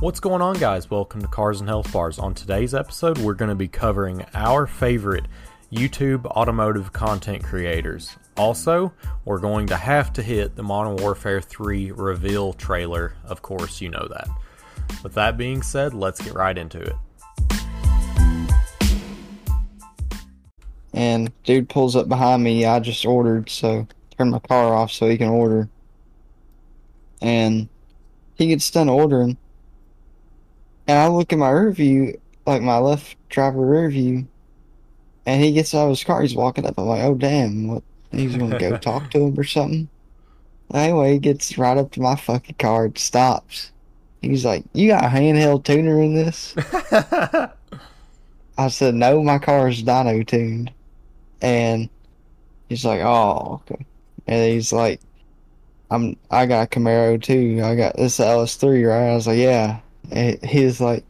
What's going on, guys? Welcome to Cars and Health Bars. On today's episode, we're going to be covering our favorite YouTube automotive content creators. Also, we're going to have to hit the Modern Warfare 3 reveal trailer. Of course, you know that. With that being said, let's get right into it. And dude pulls up behind me. I just ordered, so turn my car off so he can order. And he gets done ordering. And I look at my rear view, like my left driver rear view, and he gets out of his car. He's walking up. I'm like, oh, damn. What? He's going to go talk to him or something. Anyway, he gets right up to my fucking car and stops. He's like, you got a handheld tuner in this? I said, no, my car is dyno tuned. And he's like, oh, okay. And he's like, I'm, I got a Camaro too. I got this LS3, right? I was like, yeah. And he's like,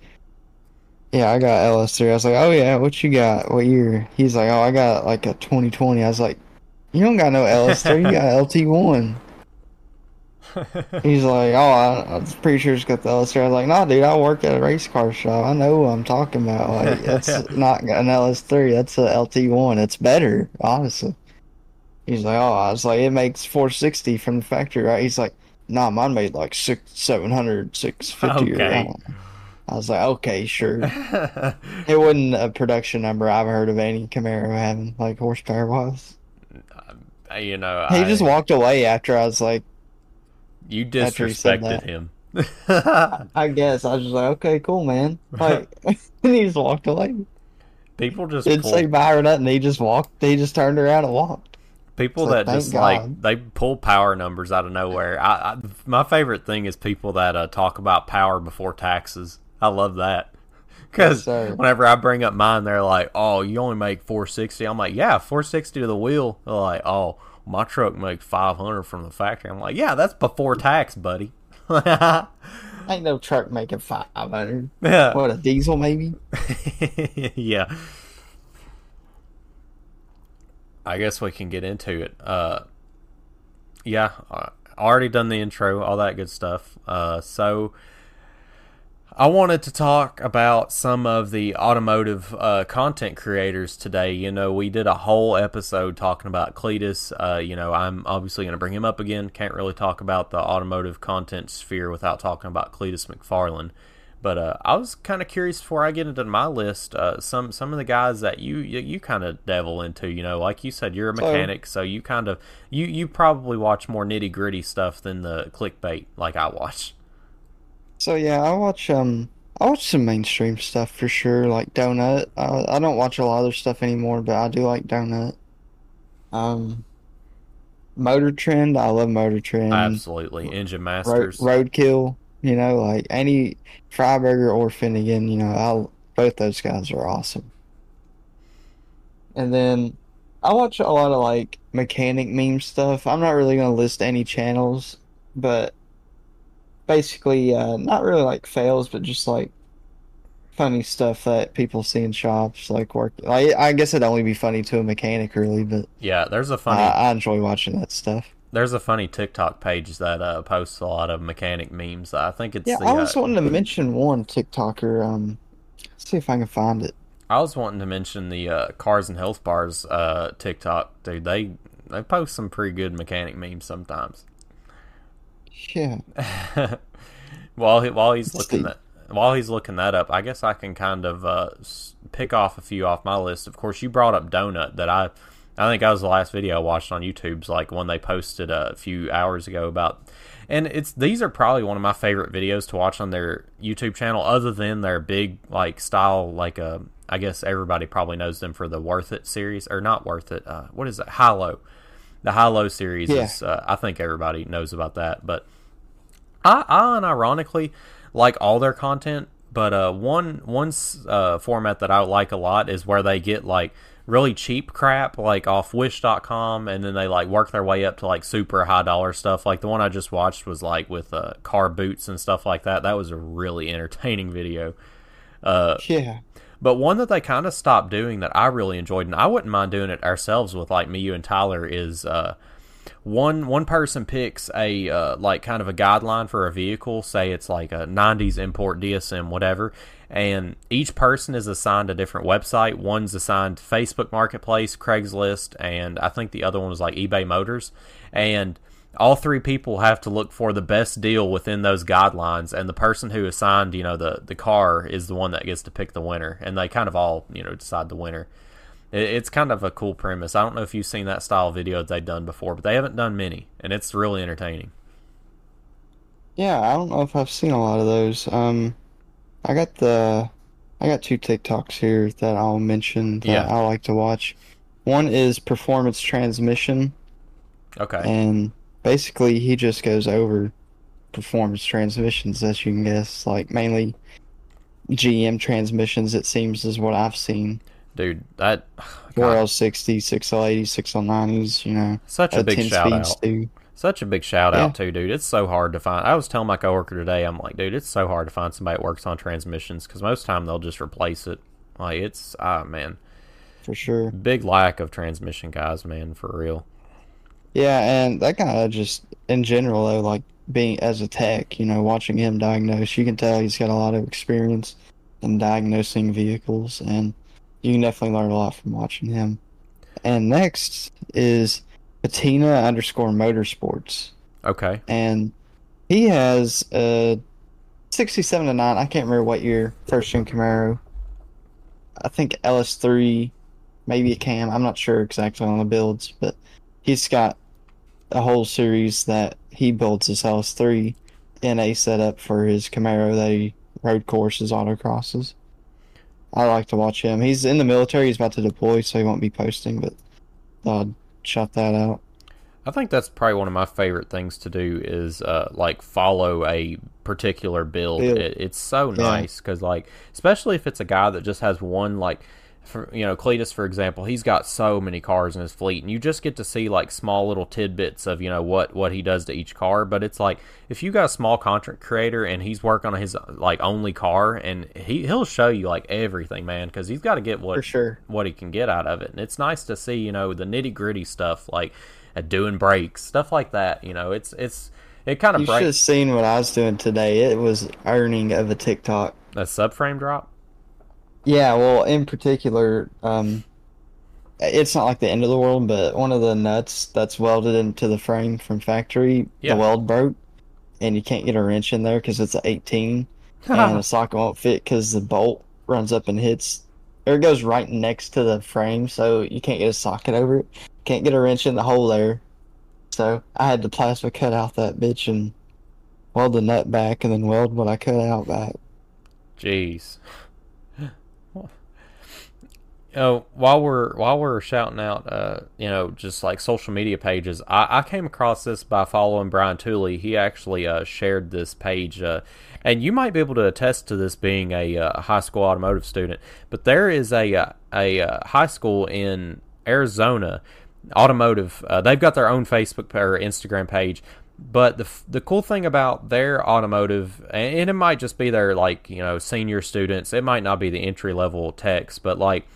yeah, I got LS3. I was like, oh yeah, what you got? What year? He's like, oh, I got like a 2020. I was like, you don't got no LS3. You got LT1. He's like, oh, I, I'm pretty sure it's got the LS3. I was like, nah, dude, I work at a race car shop. I know what I'm talking about. Like, that's not an LS3. That's a LT1. It's better, honestly. He's like, oh, I was like, it makes 460 from the factory, right? He's like, nah, mine made like six, 700, 650 Okay. or I was like, okay, sure. it wasn't a production number I've heard of any Camaro having, like horsepower wise. Uh, you know, He I, just walked away after I was like, you after he said disrespected him. I guess. I was just like, okay, cool, man. Like, he just walked away. People just Didn't pull, say bye or nothing. He just walked. He just turned around and walked. People like, that just thank like they pull power numbers out of nowhere. I, I my favorite thing is people that uh, talk about power before taxes. I love that. Because Yes, whenever I bring up mine, they're like, "Oh, you only make 460." I'm like, "Yeah, 460 to the wheel." They're like, "Oh, my truck makes 500 from the factory." I'm like, "Yeah, that's before tax, buddy." Ain't no truck making 500. Yeah. What, a diesel maybe? yeah. I guess we can get into it. Uh, yeah, already done the intro, all that good stuff. Uh, so I wanted to talk about some of the automotive uh, content creators today. You know, we did a whole episode talking about Cleetus. Uh, you know, I'm obviously going to bring him up again. Can't really talk about the automotive content sphere without talking about Cleetus McFarland. But uh, I was kind of curious before I get into my list. Uh, some some of the guys that you you, you kind of devil into, you know, like you said, you're a mechanic, so you kind of you you probably watch more nitty gritty stuff than the clickbait like I watch. So yeah, I watch um I watch some mainstream stuff for sure, like Donut. I I don't watch a lot of other stuff anymore, but I do like Donut. Um, Motor Trend, I love Motor Trend. Absolutely, Engine Road, Masters. Roadkill, you know, like any Freiburger or Finnegan, you know, I'll, both those guys are awesome. And then I watch a lot of like mechanic meme stuff. I'm not really gonna list any channels, but basically, uh, not really like fails, but just like funny stuff that people see in shops, like work. Like, I guess it'd only be funny to a mechanic, really, but Yeah, there's a funny I, I enjoy watching that stuff. There's a funny TikTok page that uh, posts a lot of mechanic memes. I think it's Yeah, the, I was uh, wanting to mention one TikToker. Um, see if I can find it. I was wanting to mention the uh, cars and health bars uh, TikTok dude. They they post some pretty good mechanic memes sometimes. Yeah, while he, while he's looking that while he's looking that up, I guess I can kind of uh, pick off a few off my list. Of course, you brought up Donut that I I think that was the last video I watched on YouTube's like one they posted a few hours ago about. And it's these are probably one of my favorite videos to watch on their YouTube channel, other than their big like style like uh, I guess everybody probably knows them for the Worth It series or not Worth It. Uh, what is it? High Low. The High Low series Yeah. is uh, I think everybody knows about that, but I, I unironically like all their content, but uh, one one uh, format that I like a lot is where they get like really cheap crap like off Wish.com, and then they like work their way up to like super high dollar stuff. Like the one I just watched was like with uh, car boots and stuff like that. That was a really entertaining video. Uh, yeah. but one that they kind of stopped doing that I really enjoyed, and I wouldn't mind doing it ourselves with like me, you, and Tyler is uh, one one person picks a uh, like kind of a guideline for a vehicle, say it's like a '90s import DSM, whatever, and each person is assigned a different website. One's assigned Facebook Marketplace, Craigslist, and I think the other one was like eBay Motors, and all three people have to look for the best deal within those guidelines and the person who assigned you know the the car is the one that gets to pick the winner and they kind of all you know decide the winner it's kind of a cool premise i don't know if you've seen that style video they've done before but they haven't done many and it's really entertaining Yeah, I don't know if I've seen a lot of those. Um, I got the, I got two TikToks here that I'll mention that Yeah. I like to watch. One is Performance Transmission, okay and basically he just goes over performance transmissions, as you can guess, like mainly GM transmissions. It seems is what I've seen. Dude that 4L60, 6L80, 6L90s, you know, such a big shout out too. Such a big shout Yeah. out too, dude. It's so hard to find. I was telling my coworker today, I'm like, dude, it's so hard to find somebody that works on transmissions because most time they'll just replace it. Like it's ah man, For sure. big lack of transmission guys, man, for real. Yeah, and that kind of just in general though, like being as a tech, you know, watching him diagnose, you can tell he's got a lot of experience in diagnosing vehicles, and you can definitely learn a lot from watching him. And next is Patina underscore Motorsports, Okay, and he has a 67 to 9. I can't remember what year first gen Camaro. I think LS3, maybe a Cam. I'm not sure exactly on the builds, but he's got a whole series that he builds his LS3 in a setup for his Camaro that he road courses, autocrosses. I like to watch him. He's in the military. He's about to deploy, so he won't be posting, but I'd shout that out. I think that's probably one of my favorite things to do is uh, like follow a particular build. It, it's so nice because like especially if it's a guy that just has one like. For, you know, Cleetus, for example, he's got so many cars in his fleet, and you just get to see like small little tidbits of you know what what he does to each car. But it's like if you got a small content creator and he's working on his like only car, and he he'll show you like everything, man, because he's got to get what sure. what he can get out of it. And it's nice to see, you know, the nitty gritty stuff like uh, doing breaks, stuff like that. You know, it's it's it kind of You should have breaks seen what I was doing today. It was earning of a TikTok. a subframe drop. Yeah, well, in particular, um, it's not like the end of the world, but one of the nuts that's welded into the frame from factory, Yeah. the weld broke, and you can't get a wrench in there because it's an 18, and the socket won't fit because the bolt runs up and hits, or it goes right next to the frame, so you can't get a socket over it. Can't get a wrench in the hole there. So I had to plasma cut out that bitch and weld the nut back, and then weld what I cut out back. Jeez. Oh, while we're while we're shouting out, uh, you know, just like social media pages, I, I came across this by following Brian Tooley. He actually uh, shared this page, uh, and you might be able to attest to this being a uh, high school automotive student. But there is a uh, a uh, high school in Arizona, automotive. Uh, they've got their own Facebook or Instagram page. But the the cool thing about their automotive, and it might just be their like you know senior students. It might not be the entry level techs, but like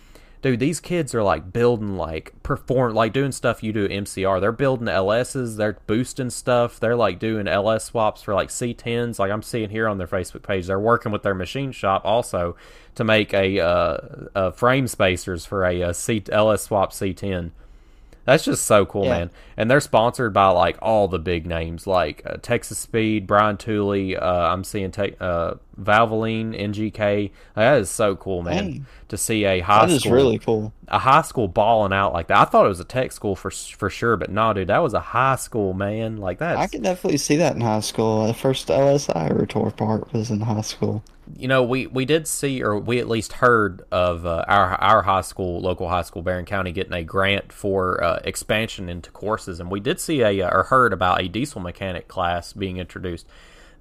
dude, these kids are like building like perform like doing stuff you do MCR. They're building LSs, they're boosting stuff, they're like doing LS swaps for like C10s. Like I'm seeing here on their Facebook page, they're working with their machine shop also to make a, uh, uh frame spacers for a, uh C LS swap C10. That's just so cool, Yeah. man. And they're sponsored by like all the big names, like uh, Texas Speed, Brian Tooley. Uh, I'm seeing te- uh, Valvoline, NGK. That is so cool, man. Dang. To see a high That is school, really cool. a high school balling out like that. I thought it was a tech school for for sure, but no, dude, that was a high school, man. Like that. I could definitely see that in high school. The first LSI tore apart was in high school. You know, we we did see, or we at least heard of uh, our our high school, local high school, Barron County, getting a grant for uh, expansion into courses, and we did see a uh, or heard about a diesel mechanic class being introduced.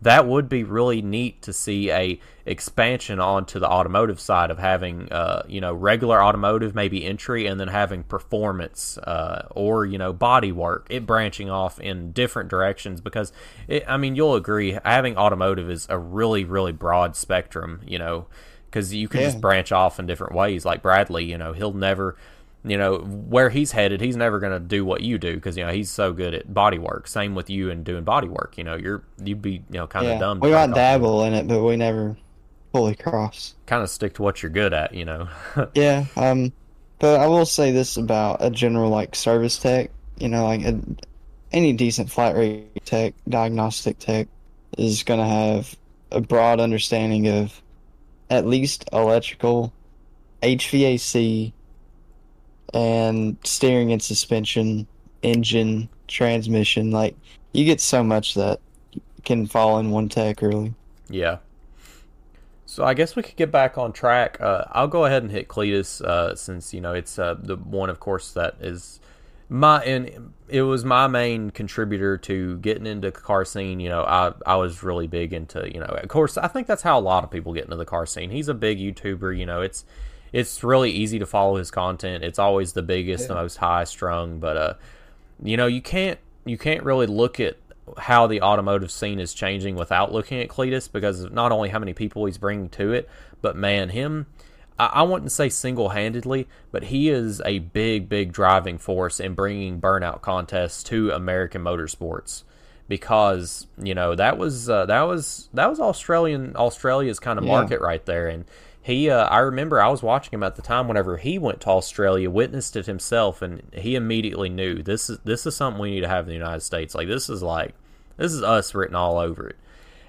That would be really neat to see a expansion onto the automotive side of having, uh, you know, regular automotive maybe entry, and then having performance uh, or you know body work. It branching off in different directions because, it, I mean, you'll agree having automotive is a really really broad spectrum. You know, because you can Yeah. just branch off in different ways. Like Bradley, you know, he'll never you know where he's headed he's never going to do what you do because you know he's so good at body work same with you and doing body work you know you're you'd be you know kind of yeah. dumb We might dabble in it, but we never fully cross. kind of stick to what you're good at you know Yeah. Um, but I will say this about a general like service tech. You know, like a, any decent flat rate tech, diagnostic tech, is going to have a broad understanding of at least electrical, HVAC, and steering and suspension, engine, transmission. Like you get so much that can fall in one tech really. Yeah. So I guess we could get back on track. Uh, I'll go ahead and hit Cleetus uh, since you know it's uh, the one, of course, that is my and it was my main contributor to getting into car scene. You know, I I was really big into you know. Of course, I think that's how a lot of people get into the car scene. He's a big YouTuber. You know, it's it's really easy to follow his content. It's always the biggest, the most high strung, but uh, you know, you can't you can't really look at how the automotive scene is changing without looking at Cleetus because of not only how many people he's bringing to it, but man, him. I, I wouldn't say single handedly, but he is a big, big driving force in bringing burnout contests to American motorsports because you know that was uh, that was that was Australian Australia's kind of Yeah. market right there, and he uh, I remember I was watching him at the time whenever he went to Australia, witnessed it himself, and he immediately knew this is this is something we need to have in the United States. Like this is like this is us written all over it.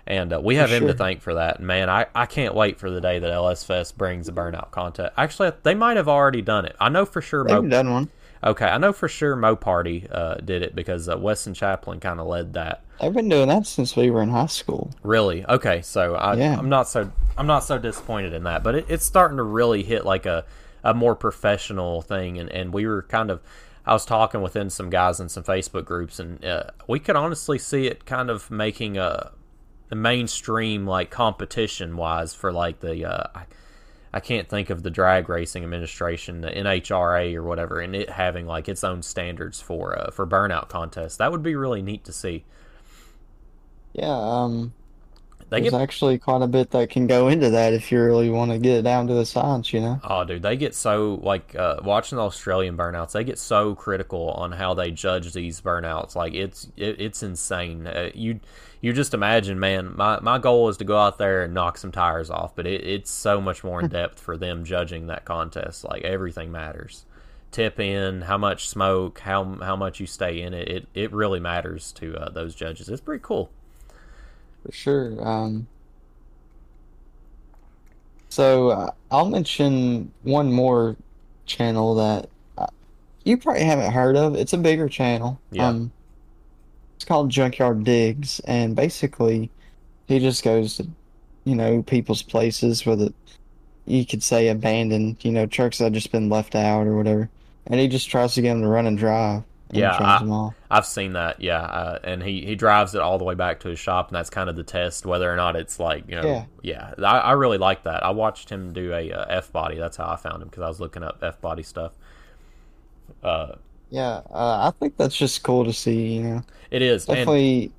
And uh, we have him to thank for that. And man, I, I can't wait for the day that LS Fest brings the burnout contest. Actually, they might have already done it. I know for sure. Mo- They've done one. Okay, I know for sure Mo Party uh, did it because uh, Westen Champlin kind of led that. I've been doing that since we were in high school. Really? Okay, so I, Yeah. I'm not so I'm not so disappointed in that, but it, it's starting to really hit like a, a more professional thing, and, and we were kind of I was talking within some guys in some Facebook groups, and uh, we could honestly see it kind of making a, a mainstream like competition wise for like the uh, I, can't think of the drag racing administration, the NHRA or whatever, and it having like its own standards for uh, for burnout contests. That would be really neat to see. Yeah, um, They there's get actually quite a bit that can go into that if you really want to get it down to the science, you know? Oh, dude, they get so like uh, watching the Australian burnouts. They get so critical on how they judge these burnouts. Like it's it, it's insane. Uh, you you just imagine, man. My my goal is to go out there and knock some tires off, but it, it's so much more in depth for them judging that contest. Like everything matters. Tip in, how much smoke, how how much you stay in it. It it really matters to uh, those judges. It's pretty cool. For sure. Um, so uh, I'll mention one more channel that uh, you probably haven't heard of. It's a bigger channel. Yeah. Um, it's called Junkyard Digs, and basically, he just goes to, you know, people's places where the, you could say abandoned, you know, trucks that have just been left out or whatever, and he just tries to get them to run and drive. And Yeah, I-. I've seen that, yeah, uh, and he, he drives it all the way back to his shop, and that's kind of the test whether or not it's like you know, yeah. I, I really like that. I watched him do a uh, F body. That's how I found him because I was looking up F body stuff. Uh, Yeah, uh, I think that's just cool to see, you know. it is, and Definitely,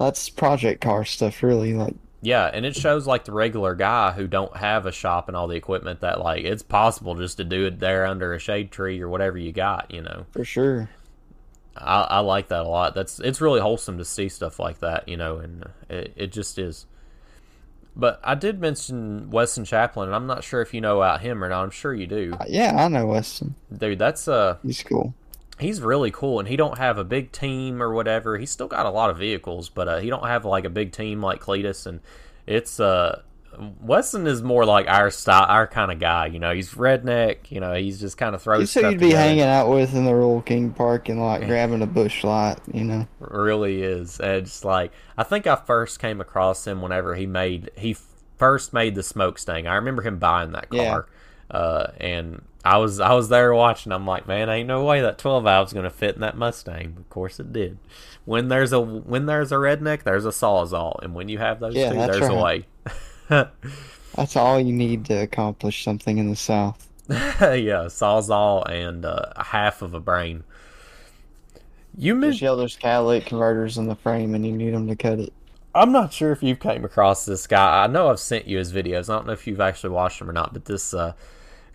that's project car stuff, really. Like, yeah, and it shows like the regular guy who don't have a shop and all the equipment that like it's possible just to do it there under a shade tree or whatever you got, you know. for sure. I, I like that a lot. That's it's really wholesome to see stuff like that, you know, and it, it just is. But I did mention Westen Champlin, and I'm not sure if you know about him or not. I'm sure you do, Uh, Yeah, I know Westen. dude. That's uh, He's cool. He's really cool, and he don't have a big team or whatever. He's still got a lot of vehicles, but uh, he don't have like a big team like Cleetus, and it's uh, Westen is more like our style, our kind of guy. You know, he's redneck. You know, he's just kind of throws. He's who you'd be together. hanging out with in the Royal King parking lot, grabbing a Busch Light, you know. really is. And it's like I think I first came across him whenever he made he first made the Smokestang. I remember him buying that Yeah. car, uh, and I was I was there watching. I'm like, man, ain't no way that 12 valve's gonna fit in that Mustang. Of course it did. When there's a when there's a redneck, there's a sawzall, and when you have those Yeah, two, there's a way. That's all you need to accomplish something in the South. yeah, sawzall and uh, half of a brain. You mentioned there's catalytic converters in the frame and you need them to cut it. I'm not sure if you've came across this guy. I know I've sent you his videos. I don't know if you've actually watched them or not. But this, uh,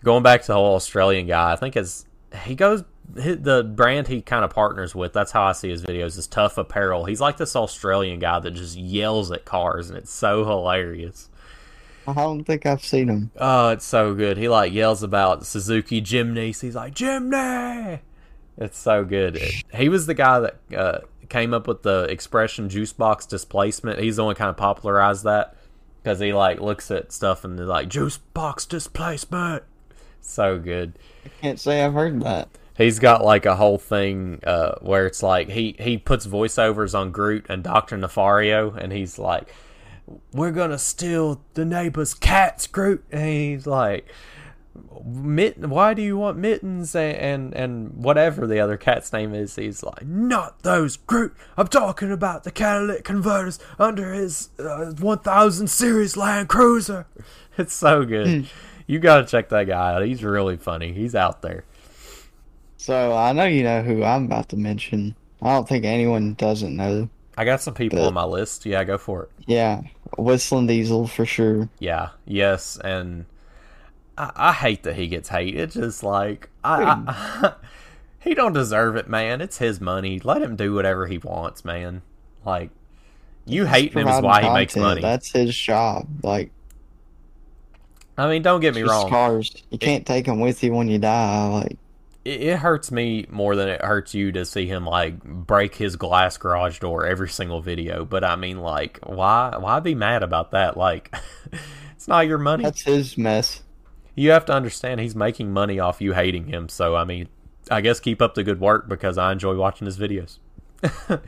going back to the whole Australian guy, I think as he goes the brand he kind of partners with. That's how I see his videos. Is Tough Apparel. He's like this Australian guy that just yells at cars, and it's so hilarious. I don't think I've seen him. Oh, it's so good. He like yells about Suzuki Jimny. He's like Jimny. It's so good. he was the guy that uh, came up with the expression juice box displacement. He's the one kind of popularized that because he like looks at stuff and they're like juice box displacement. So good. I can't say I've heard that. He's got like a whole thing uh, where it's like he he puts voiceovers on Groot and Doctor Nefario, and he's like we're gonna steal the neighbor's cats, Groot. And he's like, Mitten, why do you want mittens and, and and whatever the other cat's name is? He's like, not those, Groot. I'm talking about the catalytic converters under his uh, 1000 series Land Cruiser. It's so good. You gotta check that guy out. He's really funny. He's out there. So I know you know who I'm about to mention. I don't think anyone doesn't know. I got some people but, on my list. Yeah, go for it. Yeah, Whistling Diesel for sure. Yeah, yes, and I, I hate that he gets hate. It's just like I, I, he don't deserve it, man. It's his money. Let him do whatever he wants, man. Like you hate him is why content. he makes money. That's his job. Like, I mean, don't get me wrong. Cars, you can't it, take them with you when you die. Like, it hurts me more than it hurts you to see him like break his glass garage door every single video. But I mean, like, why why be mad about that? Like, it's not your money. That's his mess. You have to understand he's making money off you hating him. So I mean, I guess keep up the good work because I enjoy watching his videos.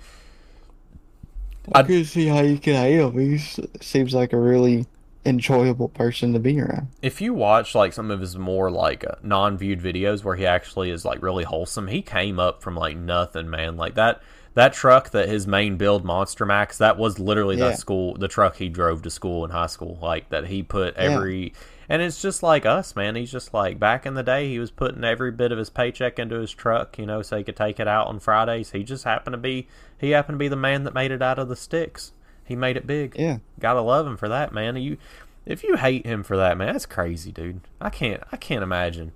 I can see how you can hate him. He seems like a really enjoyable person to be around. If you watch like some of his more like uh, non-viewed videos where he actually is like really wholesome, he came up from like nothing, man. Like that that truck that his main build Monster Max, that was literally yeah. the school the truck he drove to school in high school. Like that he put every yeah. and it's just like us, man. He's just like back in the day he was putting every bit of his paycheck into his truck, you know, so he could take it out on Fridays. He just happened to be he happened to be the man that made it out of the sticks. He made it big. Yeah. Gotta love him for that, man. You if you hate him for that, man, that's crazy, dude. I can't I can't imagine.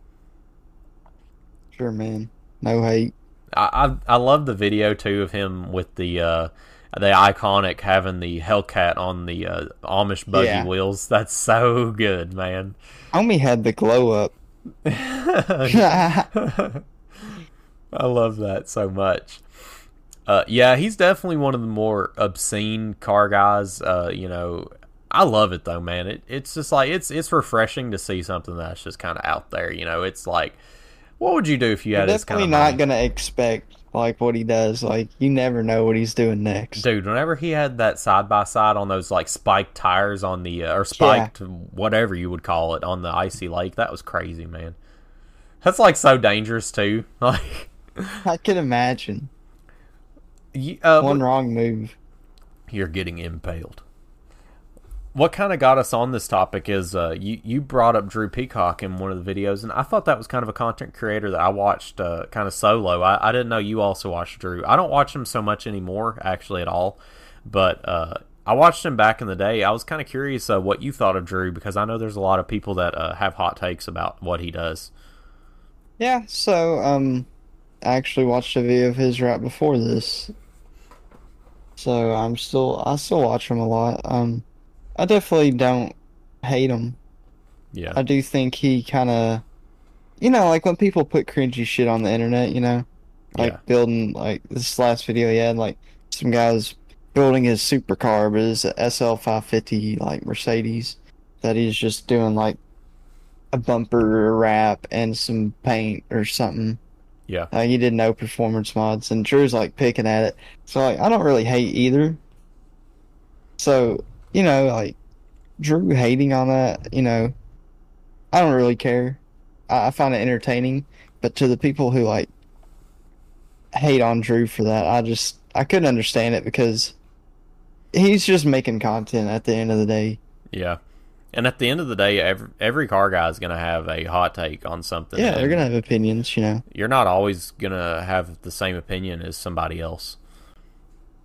Sure, man. No hate. I I, I love the video too of him with the uh the iconic having the Hellcat on the uh, Amish buggy yeah. wheels. That's so good, man. Homie had the glow up. I love that so much. Uh, yeah, he's definitely one of the more obscene car guys. Uh, you know, I love it though, man. It, it's just like it's it's refreshing to see something that's just kind of out there. You know, it's like, what would you do if you had of? Definitely not gonna expect like what he does. Like you never know what he's doing next, dude. Whenever he had that side by side on those like spiked tires on the uh, or spiked yeah. whatever you would call it on the icy lake, that was crazy, man. That's like so dangerous too. Like I can imagine. Uh, One wrong move. You're getting impaled. What kind of got us on this topic is uh, you you brought up Drew Peacock in one of the videos, and I thought that was kind of a content creator that I watched uh, kind of solo. I, I didn't know you also watched Drew. I don't watch him so much anymore, actually, at all. But uh, I watched him back in the day. I was kind of curious uh, what you thought of Drew because I know there's a lot of people that uh, have hot takes about what he does. Yeah, so um, I actually watched a video of his right before this, so I'm still I still watch him a lot. Um, I definitely don't hate him. Yeah, I do think he kind of, you know, like when people put cringy shit on the internet, you know, like yeah. building like this last video he had like some guys building his supercar, but it's a SL 550 like Mercedes that he's just doing like a bumper wrap and some paint or something. Yeah. Uh, he did no performance mods, and Drew's like picking at it. So like, I don't really hate either. So you know, like Drew hating on that, you know, I don't really care. I, I find it entertaining, but to the people who like hate on Drew for that, I just I couldn't understand it because he's just making content at the end of the day. Yeah. And at the end of the day, every, every car guy is going to have a hot take on something. Yeah, they're going to have opinions, you know. You're not always going to have the same opinion as somebody else.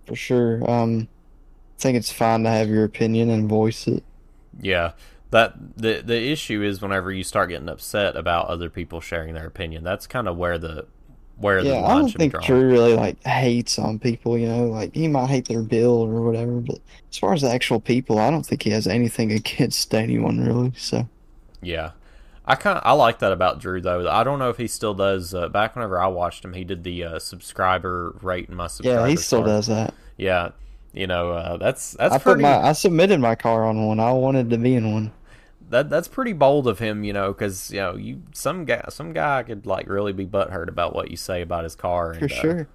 For sure. Um, I think it's fine to have your opinion and voice it. Yeah. that the the issue is whenever you start getting upset about other people sharing their opinion. That's kind of where the where the Yeah, I don't think drawn. Drew really like hates on people, you know, like he might hate their build or whatever, but as far as the actual people, I don't think he has anything against anyone really. So Yeah, I kind of I like that about Drew though. I don't know if he still does. Uh, back whenever I watched him, he did the uh, subscriber rate in my subscriber. yeah, he still card. does that. Yeah, you know uh, that's that's I put my I submitted my car on one. I wanted to be in one. That that's pretty bold of him. You know, because you know you some guy some guy could like really be butthurt about what you say about his car. And, For uh, sure.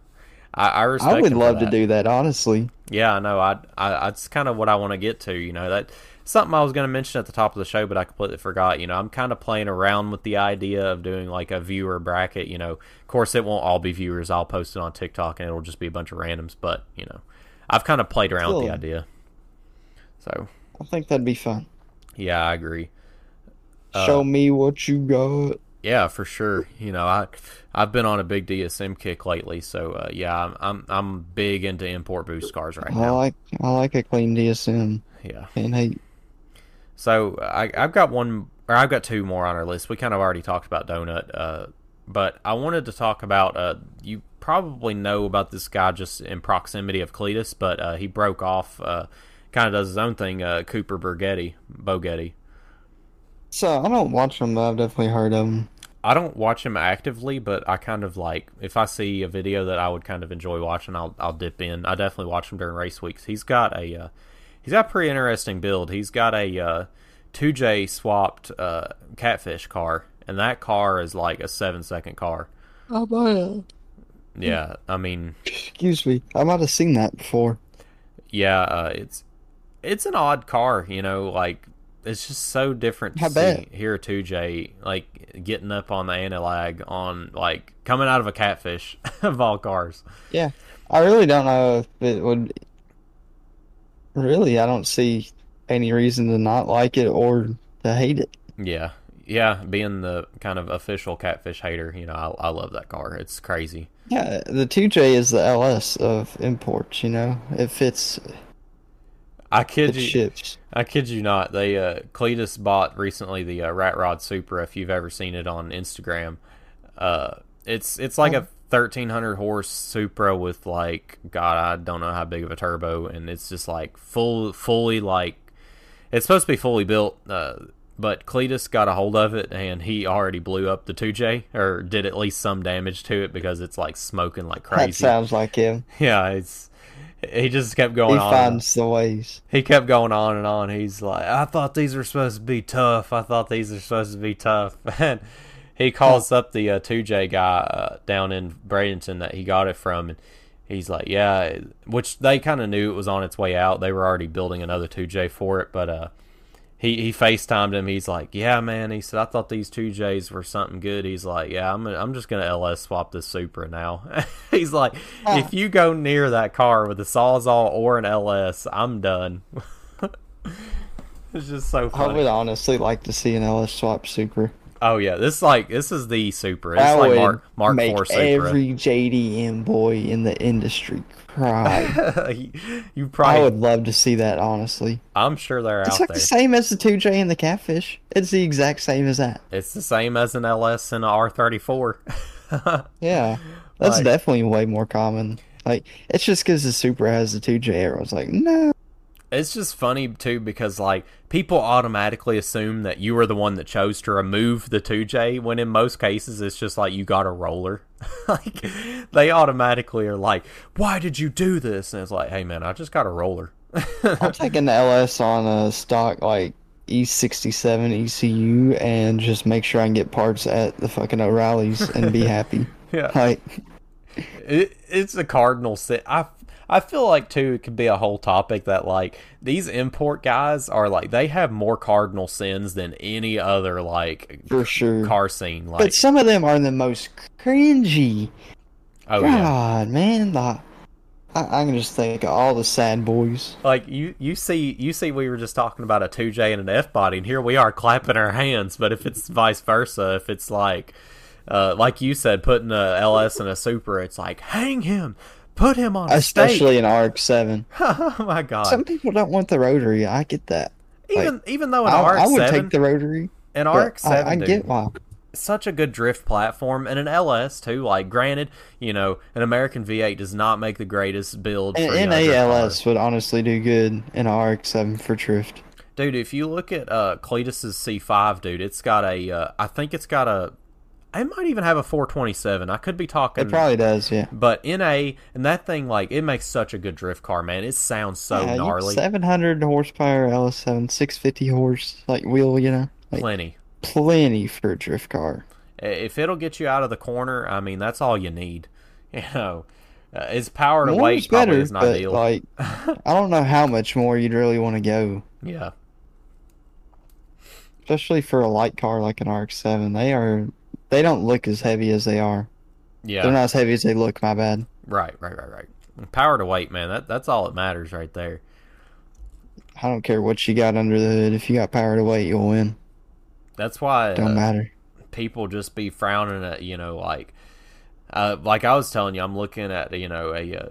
I, I respect. I would love to do that, honestly. Yeah, I know. I, I that's kind of what I want to get to. You know that something I was going to mention at the top of the show, but I completely forgot. You know, I'm kind of playing around with the idea of doing like a viewer bracket. You know, of course, it won't all be viewers. I'll post it on TikTok, and it'll just be a bunch of randoms. But you know, I've kind of played around with the idea. So I think that'd be fun. Yeah, I agree. Uh, Show me what you got. Yeah, for sure. You know, I I've been on a big DSM kick lately, so uh, yeah, I'm, I'm I'm big into import boost cars right I now. like I like a clean DSM. Yeah. And hey, So I, I've got one, or I've got two more on our list. We kind of already talked about Donut, uh, but I wanted to talk about. Uh, you probably know about this guy just in proximity of Cleetus, but uh, he broke off. Kind of does his own thing. Uh, Cooper Burgetti, Bogetti. so I don't watch him, but I've definitely heard of them. I don't watch him actively, but I kind of like if I see a video that I would kind of enjoy watching, I'll I'll dip in. I definitely watch him during race weeks. He's got a uh, he's got a pretty interesting build. He's got a uh, 2J swapped uh, catfish car, and that car is like a seven second car. Oh boy. Yeah, I mean, Excuse me. I might have seen that before. yeah, uh, it's it's an odd car, you know, like it's just so different to I see bet. here 2J like getting up on the analag on like coming out of a catfish of all cars. Yeah, I really don't know if it would. Really, I don't see any reason to not like it or to hate it. Yeah, yeah. Being the kind of official catfish hater, you know, I, I love that car. It's crazy. Yeah, the 2J is the LS of imports, you know? It fits I kid it you, ships. I kid you not. They uh, Cleetus bought recently the uh, Rat Rod Supra. If you've ever seen it on Instagram, uh, it's it's like a thirteen hundred horse Supra with like God, I don't know how big of a turbo, and it's just like full, fully like it's supposed to be fully built. Uh, but Cleetus got a hold of it, and he already blew up the 2J, or did at least some damage to it because it's like smoking like crazy. That sounds like him. Yeah, it's he just kept going He on. finds the ways. He kept going on and on. He's like, I thought these were supposed to be tough. I thought these are supposed to be tough. And he calls up the uh, 2J guy uh, down in Bradenton that he got it from. And he's like, yeah, which they kind of knew it was on its way out. They were already building another 2J for it. But uh, he, he FaceTimed him. He's like, yeah, man. He said, I thought these 2Js were something good. He's like, yeah, I'm, I'm just going to LS swap this Supra now. he's like, Huh. if you go near that car with a Sawzall or an LS, I'm done. it's just so I would honestly like to see an LS swap Supra. Oh yeah, this is like this is the Supra. It's That like would Mark Mark make IV Supra. every JDM boy in the industry cry. you, you I would love to see that, honestly. I'm sure they're out. It's out like there. the same as the 2J and the Catfish. It's the exact same as that. It's the same as an LS and a R34. Yeah. That's Like- definitely way more common. Like, it's just because the Supra has the 2J. Everyone's like, no. It's just funny too because like people automatically assume that you were the one that chose to remove the 2J when in most cases it's just like you got a roller. like they automatically are like, "Why did you do this?" And it's like, "Hey man, I just got a roller." I'm taking the LS on a stock, like, E67 ECU and just make sure I can get parts at the fucking O'Reilly's and be happy. yeah. Like, it, it's a cardinal sin. I I feel like too it could be a whole topic that like these import guys are like they have more cardinal sins than any other like for sure. car scene. Like But some of them are the most cringy. oh yeah, God, man. The, I, I can just think of all the sad boys. like you you see you see we were just talking about a two J and an F body, and here we are clapping our hands. But if it's vice versa, if it's like uh, like you said, putting a LS and a Supra, it's like hang him, put him on a. Especially in RX-7. oh my god! Some people don't want the rotary. I get that. even even though an I, I would take the rotary. an but RX seven I, I get why. such a good drift platform and an LS too. Like, granted, you know, an American V8 does not make the greatest build. An for, you know, drift cars. NALS would honestly do good in a RX-7 for drift. dude. If you look at uh, Cleetus's C5, dude, it's got a. Uh, I think it's got a. It might even have a 427. I could be talking. It probably does, yeah. But NA and that thing, like, it makes such a good drift car, man. It sounds so yeah, gnarly. 700 horsepower LS7, 650 horse like wheel, you know, like Plenty. plenty for a drift car. If it'll get you out of the corner, I mean, that's all you need. You know, uh, its power to weight probably better, is not but ideal. like I don't know how much more you'd really want to go, yeah. especially for a light car like an RX-7. They are they don't look as heavy as they are. Yeah. They're not as heavy as they look. My bad. Right, right, right, right. Power to weight, man. That that's all that matters right there. I don't care what you got under the hood. If you got power to weight, you'll win. That's why Don't uh, matter. people just be frowning at you know like, uh, like I was telling you, I'm looking at you know a uh,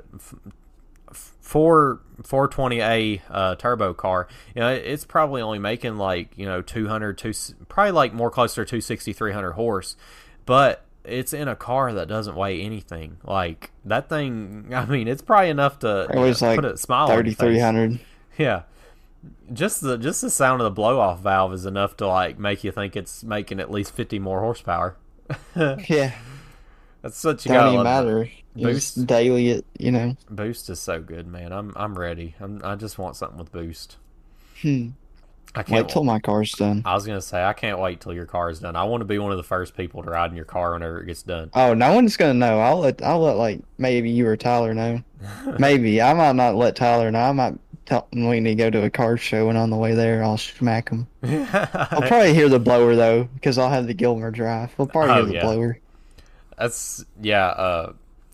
f- f- four 420a uh, turbo car. You know, it's probably only making like you know 200, two, probably like more closer to 260, 300 horse, but it's in a car that doesn't weigh anything. Like that thing, I mean, it's probably enough to It was you know, like put a smile on 3300. Yeah. Just the just the sound of the blow off valve is enough to like make you think it's making at least fifty more horsepower. Yeah, That's such you don't even matter. Boost. Daily you know. Boost is so good, man. I'm I'm ready. I'm, I just want something with boost. Hmm. I can't. Wait till my car's done. I was gonna say I can't wait till your car is done. I want to be one of the first people to ride in your car whenever it gets done. Oh, no one's gonna know. I'll let I'll let like maybe you or Tyler know. maybe I might not let Tyler know. I might tell him we need to go to a car show, and on the way there, I'll smack him. I'll probably hear the blower though, because I'll have the Gilmer drive. We'll probably Oh, hear the yeah. blower. That's yeah. Uh,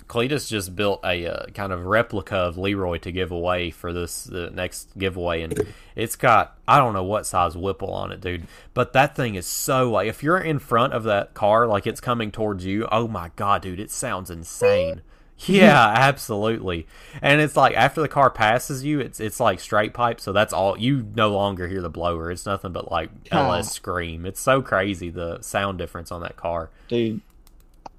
Cleetus just built a uh, kind of replica of Leroy to give away for this the next giveaway, and it's got I don't know what size Whipple on it, dude. But that thing is so like if you're in front of that car, like it's coming towards you. Oh my god, dude, it sounds insane. Yeah, absolutely. And it's like after the car passes you, it's it's like straight pipe, so that's all you no longer hear the blower. It's nothing but like. LS scream. It's so crazy the sound difference on that car. Dude,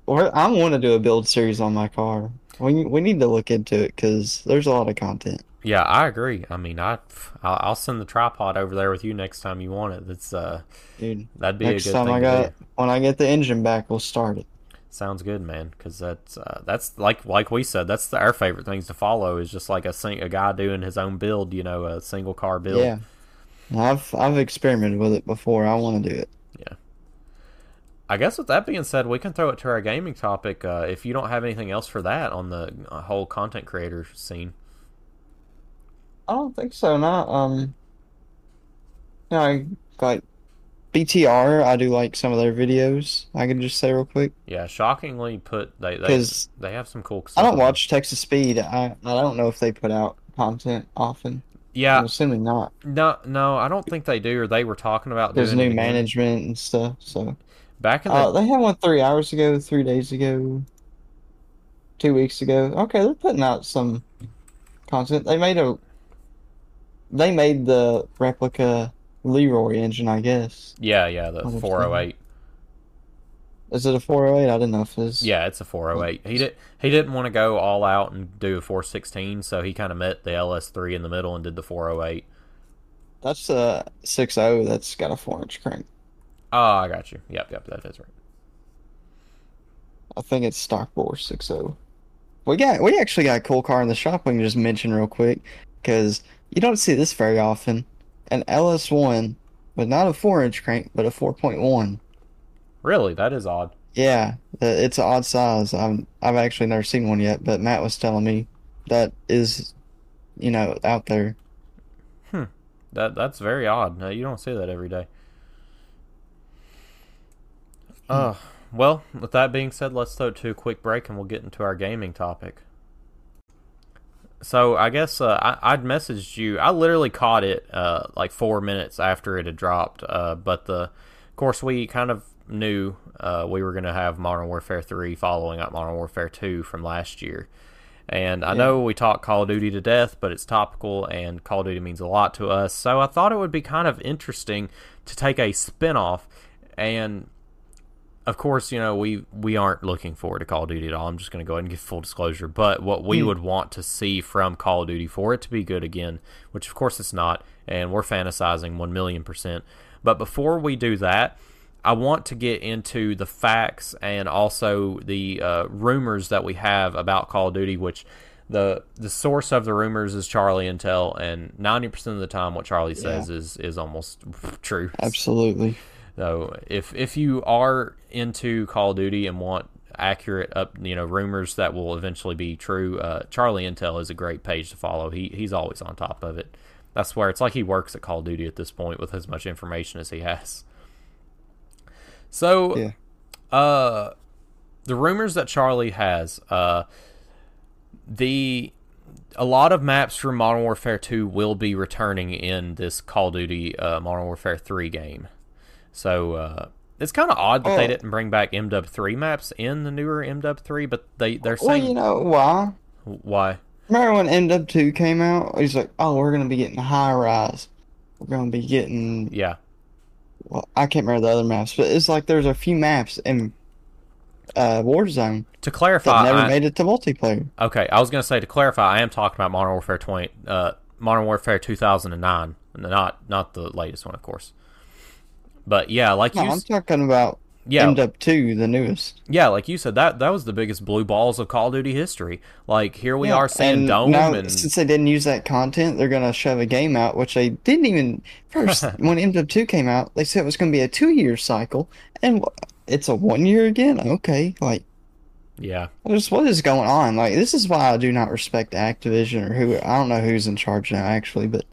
I want to do a build series on my car. We we need to look into it because there's a lot of content. Yeah, I agree. I mean, I I'll send the tripod over there with you next time you want it. That's uh, Dude, that'd be next a good time thing I got when I get the engine back, we'll start it. Sounds good, man. Because that's uh, that's like like we said, that's the, our favorite things to follow is just like a sing- a guy doing his own build. You know, a single car build. Yeah, I've I've experimented with it before. I want to do it. I guess with that being said, we can throw it to our gaming topic. Uh, if you don't have anything else for that on the uh, whole content creator scene. I don't think so. Not um. Know, I like BTR. I do like some of their videos. I can just say real quick Yeah, shockingly put they they, they have some cool. I don't watch Texas Speed. I I don't know if they put out content often. Yeah, I'm assuming not. no, no, I don't think they do. Or they were talking about There's new management and stuff. So Back in the uh, they had one three hours ago, three days ago, two weeks ago. Okay, they're putting out some content. They made a. They made the replica Leroy engine, I guess. yeah, yeah, the 408. Is it a 408? I didn't know if it is. Yeah, it's a 408. He did he didn't want to go all out and do a 416, so he kind of met the LS3 in the middle and did the 408. That's a 6.0 that's got a 4 inch crank. Oh, I got you. Yep, yep, that is right. I think it's stock bore 6.0. We got we actually got a cool car in the shop we can just mention real quick because you don't see this very often. An LS1 but not a 4 inch crank but a 4.1. Really, that is odd. Yeah, it's an odd size. I'm I've actually never seen one yet, but Matt was telling me that is, you know, out there. Hmm. That that's very odd. You don't see that every day. Uh, well, with that being said, let's throw to a quick break and we'll get into our gaming topic. So I guess uh, I, I'd messaged you. I literally caught it uh, like four minutes after it had dropped. Uh, but the, of course, we kind of knew uh, we were going to have Modern Warfare Three following up Modern Warfare Two from last year, And I know we talk Call of Duty to death, but it's topical, and Call of Duty means a lot to us. So I thought it would be kind of interesting to take a spin off. And of course, you know, we, we aren't looking forward to Call of Duty at all. I'm just going to go ahead and give full disclosure. But what we Hmm. would want to see from Call of Duty for it to be good again, which of course it's not, and we're fantasizing 1 million percent. But before we do that, I want to get into the facts and also the uh, rumors that we have about Call of Duty, which the the source of the rumors is Charlie Intel, and ninety percent of the time, what Charlie says is is almost true. Absolutely. So if if you are into Call of Duty and want accurate up you know rumors that will eventually be true, uh, Charlie Intel is a great page to follow. He he's always on top of it. That's where it's like he works at Call of Duty at this point with as much information as he has. So, Yeah. uh, the rumors that Charlie has, uh, the a lot of maps from Modern Warfare 2 will be returning in this Call of Duty uh, Modern Warfare 3 game. So uh, it's kind of odd that they Oh. didn't bring back MW 3 maps in the newer MW 3, but they they're saying. Well, you know why? why. Remember when MW2 came out? He's like, oh, we're gonna be getting high rise. We're gonna be getting. Yeah, Well, I can't remember the other maps, but it's like there's a few maps in uh, Warzone to that clarify, never I- made it to multiplayer. Okay, I was going to say to clarify, I am talking about Modern Warfare 20, uh, Modern Warfare 2009, not not the latest one, of course. But yeah, like No, you, I'm talking about yeah, MW2, the newest. yeah, like you said, that that was the biggest blue balls of Call of Duty history. Like here we Yeah, are seeing and Dome, now, and since they didn't use that content, they're gonna shove a game out, which they didn't even first. when MW2 came out, they said it was gonna be a two-year cycle, and it's a one year again. Okay, like yeah, what is what is going on? Like this is why I do not respect Activision or who I don't know who's in charge now actually, but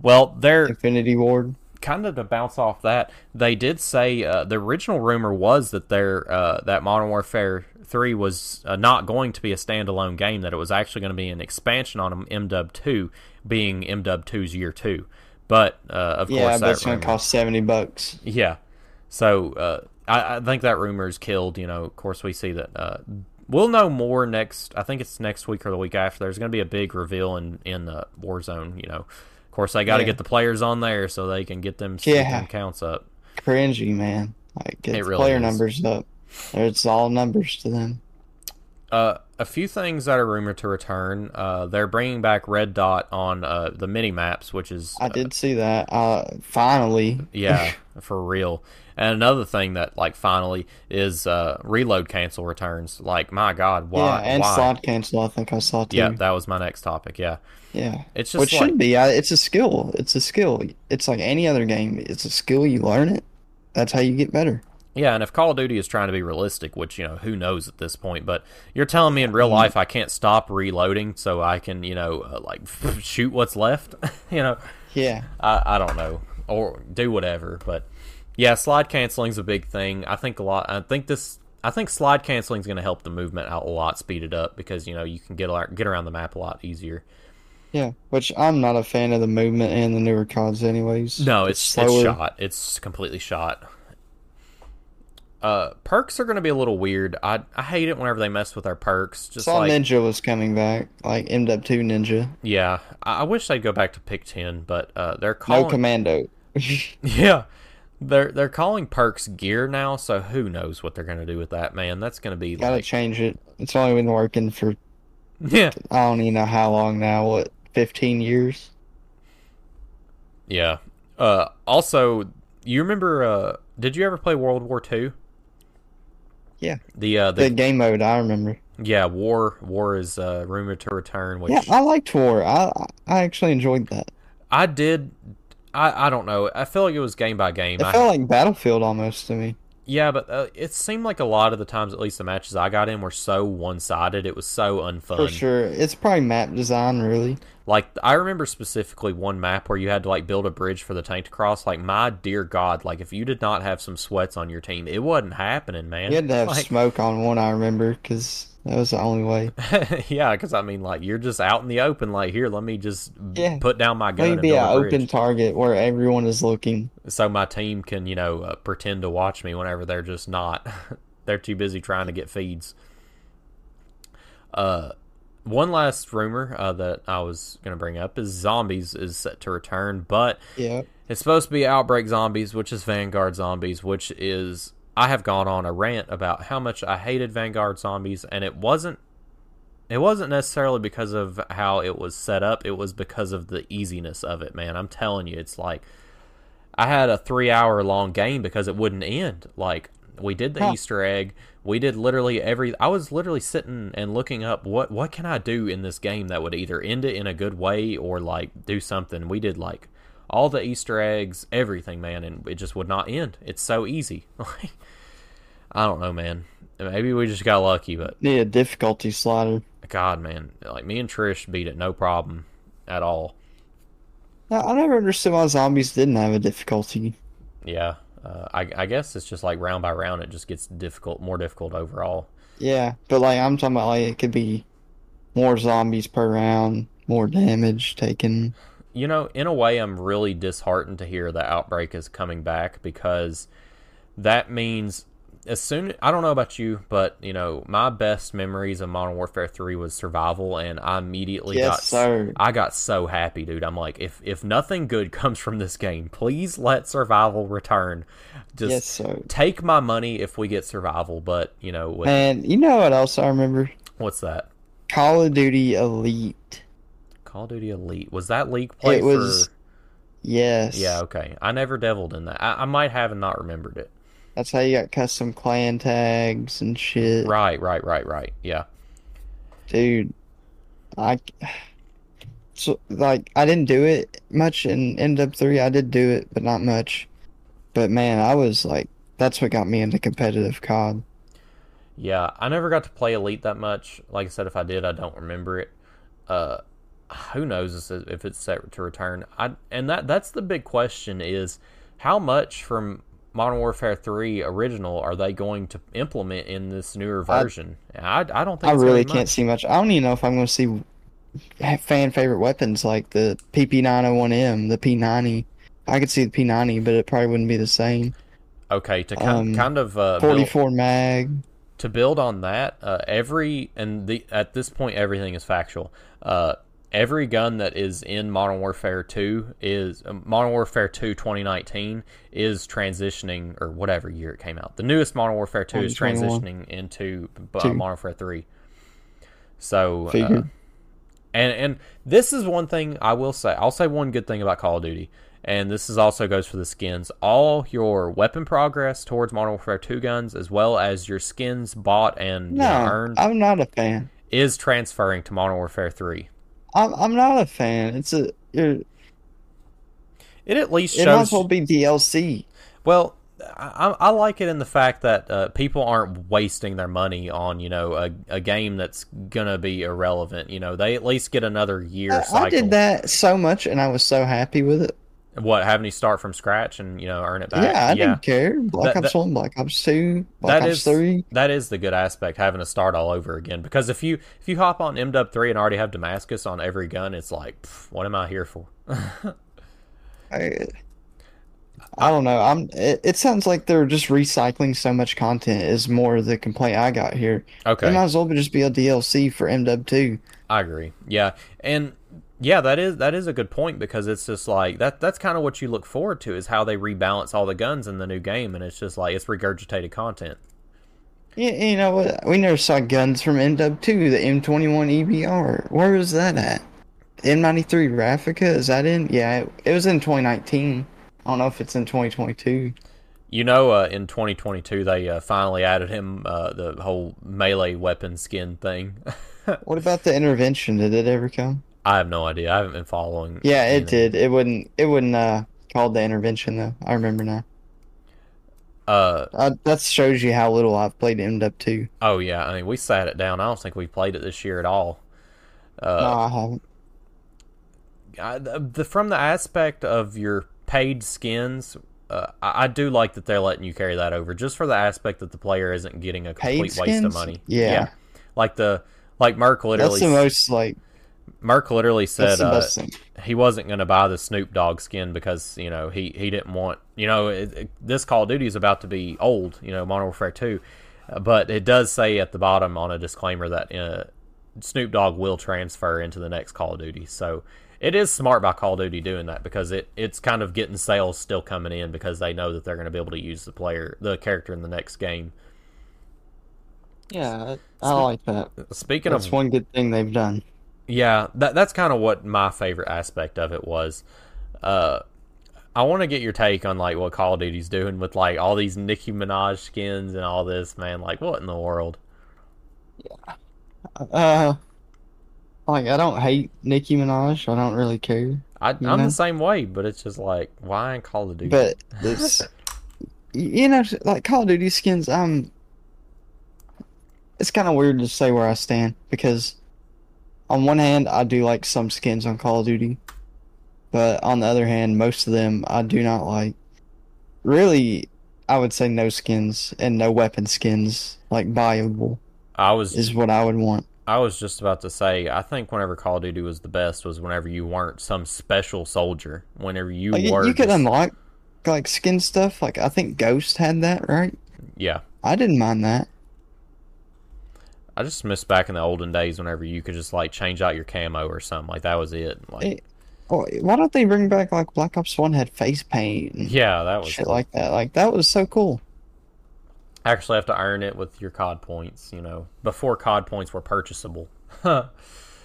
well, they're Infinity Ward. Kind of to bounce off that, they did say uh, the original rumor was that their uh, that Modern Warfare Three was uh, not going to be a standalone game; that it was actually going to be an expansion on MW Two, being MW 2's year two. But uh, of Yeah, course, but that it's gonna cost seventy bucks. yeah. So uh, I, I think that rumor is killed. You know, of course, we see that. Uh, we'll know more next. I think it's next week or the week after. There's going to be a big reveal in in the Warzone. You know, course, they got to Yeah. get the players on there so they can get them, Yeah. them counts up. Cringy, man. Like get really player is. numbers up. It's all numbers to them. Uh, a few things that are rumored to return. Uh, they're bringing back Red Dot on uh, the mini maps, which is I did see that. Uh, finally. yeah for real. And another thing that like finally is uh, reload cancel returns. Like my God, why? Yeah, and why? slide cancel. I think I saw too. Yeah, that was my next topic. Yeah, Yeah. it's just Which like should be. I, it's a skill. It's a skill. It's like any other game. It's a skill. You learn it. That's how you get better. yeah. And if Call of Duty is trying to be realistic, which you know who knows at this point, but you're telling me in Mm-hmm. real life I can't stop reloading so I can you know uh, like shoot what's left. you know, Yeah. I, I don't know or do whatever, but yeah, slide canceling is a big thing. I think a lot. I think this. I think slide canceling is going to help the movement out a lot, speed it up because you know you can get get around the map a lot easier. Yeah. Which I'm not a fan of the movement and the newer CODs, anyways. No, it's it's, slower. shot. It's completely shot. Uh, perks are going to be a little weird. I I hate it whenever they mess with our perks. Just Saw like Ninja was coming back, like MW2 Ninja. yeah, I, I wish they'd go back to pick ten, but uh, they're calling No commando. yeah. They're they're calling perks gear now, so who knows what they're gonna do with that, man? That's gonna be Gotta like change it. It's only been working for yeah, I don't even know how long now. What, 15 years? yeah. Uh, also, you remember? Uh, did you ever play World War Two? Yeah. The uh, The the game mode, I remember. yeah, war war is uh, rumored to return, which Yeah, I liked War. I I actually enjoyed that. I did. I, I don't know. I feel like it was game by game. It I, felt like Battlefield almost to me. yeah, but uh, it seemed like a lot of the times, at least the matches I got in, were so one sided. It was so unfun. For sure. It's probably map design, really. Like I remember specifically one map where you had to like build a bridge for the tank to cross. Like my dear God, like if you did not have some sweats on your team, it wasn't happening, man. You had to have Like- smoke on one, I remember, because that was the only way. yeah, because I mean, like you're just out in the open. Like here, let me just Yeah. put down my gun Maybe an open target where everyone is looking. so my team can you know uh, pretend to watch me whenever they're just not. they're too busy trying to get feeds. Uh, one last rumor uh, that I was going to bring up is zombies is set to return, but Yeah. it's supposed to be Outbreak Zombies, which is Vanguard Zombies, which is I have gone on a rant about how much I hated Vanguard Zombies, and it wasn't it wasn't necessarily because of how it was set up, it was because of the easiness of it, man. I'm telling you, it's like I had a three hour long game because it wouldn't end. Like we did the Huh. Easter egg, we did literally every I was literally sitting and looking up what what can I do in this game that would either end it in a good way or like do something. We did like all the Easter eggs, everything, man, and it just would not end. It's so easy. Like I don't know, man. Maybe we just got lucky, but Need a difficulty slider. God, man, like me and Trish beat it no problem at all. Now, I never understood why zombies didn't have a difficulty. Yeah, uh, I, I guess it's just like round by round, it just gets difficult, more difficult overall. Yeah, but like I'm talking about, like it could be more zombies per round, more damage taken. You know, in a way, I'm really disheartened to hear the outbreak is coming back because that means as soon I don't know about you, but you know, my best memories of Modern Warfare 3 was survival and I immediately Yes, got sir. I got so happy, dude. I'm like if if nothing good comes from this game, please let survival return. Just yes, sir. take my money if we get survival, but you know, with, And you know what else I remember? what's that? Call of Duty Elite. Call of Duty Elite. Was that league play It was- for Yes. Yeah, okay. I never deviled in that. I, I might have and not remembered it. That's how you got custom clan tags and shit. Right, right, right, right. Yeah. Dude, I so like I didn't do it much in MW3. I did do it, but not much. But man, I was like, that's what got me into competitive COD. Yeah, I never got to play Elite that much. Like I said, if I did, I don't remember it. Uh, who knows if it's set to return? I and that that's the big question is how much from Modern Warfare 3 original are they going to implement in this newer version? I, I, don't think I really can't see much. I don't even know if I'm going to see fan favorite weapons like the PP90M1, the P90. I could see the P90, but it probably wouldn't be the same. Okay, to kind, Um, kind of uh, build- 44 mag. to build on that, uh, every and the at this point everything is factual. Uh, every gun that is in Modern Warfare 2 is uh, Modern Warfare 2 2019 is transitioning or whatever year it came out. The newest Modern Warfare 2 is transitioning into uh, Modern Warfare 3. So uh, and and this is one thing I will say. I'll say one good thing about Call of Duty, and this is also goes for the skins. All your weapon progress towards Modern Warfare 2 guns, as well as your skins bought and you know, No, earned, I'm not a fan. is transferring to Modern Warfare 3. I'm I'm not a fan. It's a you're, It at least it might shows. as well be DLC. Well, I, I like it in the fact that uh, people aren't wasting their money on you know a, a game that's gonna be irrelevant. You know, they at least get another year I, cycle. I did that so much, and I was so happy with it. What having you start from scratch and you know earn it back? Yeah, I didn't care. Black That- Ops that- One, Black Ops Two, Black That Ops is Three. that is the good aspect having to start all over again because if you if you hop on MW three and already have Damascus on every gun, it's like pff, what am I here for? I, I don't know. I'm. It, it sounds like they're just recycling so much content. Is more the complaint I got here. okay, It might as well just be a DLC for MW Two. I agree. Yeah, and yeah, that is that is a good point because it's just like that. That's kind of what you look forward to is how they rebalance all the guns in the new game, and it's just like it's regurgitated content. You, you know? We never saw guns from MW Two. The M21 EBR. Where was that at? M93 Raffica. Is that in? Yeah, it, it was in 2019. I don't know if it's in 2022. You know, uh, in 2022, they uh, finally added him uh, the whole melee weapon skin thing. What about the intervention? Did it ever come? I have no idea. I haven't been following. Yeah, it did. It wouldn't. It wouldn't uh called the intervention though. I remember now. Uh, Uh, that shows you how little I've played MW two. oh yeah. I mean, we sat it down. I don't think we played it this year at all. no, Uh, I haven't. I, the, the from the aspect of your paid skins, uh, I, I do like that they're letting you carry that over, just for the aspect that the player isn't getting a complete waste of money. Yeah. like the like Merc That's the most like. Merc literally said uh, he wasn't going to buy the Snoop Dogg skin because you know he he didn't want you know it, it- this Call of Duty is about to be old, you know Modern Warfare Two, uh, but it does say at the bottom on a disclaimer that uh, Snoop Dogg will transfer into the next Call of Duty. So it is smart by Call of Duty doing that because it it's kind of getting sales still coming in because they know that they're going to be able to use the player the character in the next game. Yeah, I, I like that. Speaking That's of one good thing they've done. Yeah, that that's kind of what my favorite aspect of it was. Uh, I want to get your take on like what Call of Duty's doing with like all these Nicki Minaj skins and all this, man. Like, what in the world? Yeah. Uh, like I don't hate Nicki Minaj. I don't really care. I, I'm know? the same way, but it's just like, why in Call of Duty? But it's you know like Call of Duty skins. I'm. It's kind of weird to say where I stand because, on one hand, I do like some skins on Call of Duty, but on the other hand, most of them I do not like. Really, I would say no skins and no weapon skins like buyable I was is what I would want. I was just about to say, I think whenever Call of Duty was the best was whenever you weren't some special soldier. Whenever you Like, you, were, you could just- unlock like skin stuff. Like I think Ghost had that, right? yeah. I didn't mind that. I just miss back in the olden days whenever you could just like change out your camo or something. Like that was it. Like It- Oh, why don't they bring back like Black Ops One had face paint and yeah, that was shit cool. like that? Like that was so cool. actually have to earn it with your COD points. You know, before COD points were purchasable.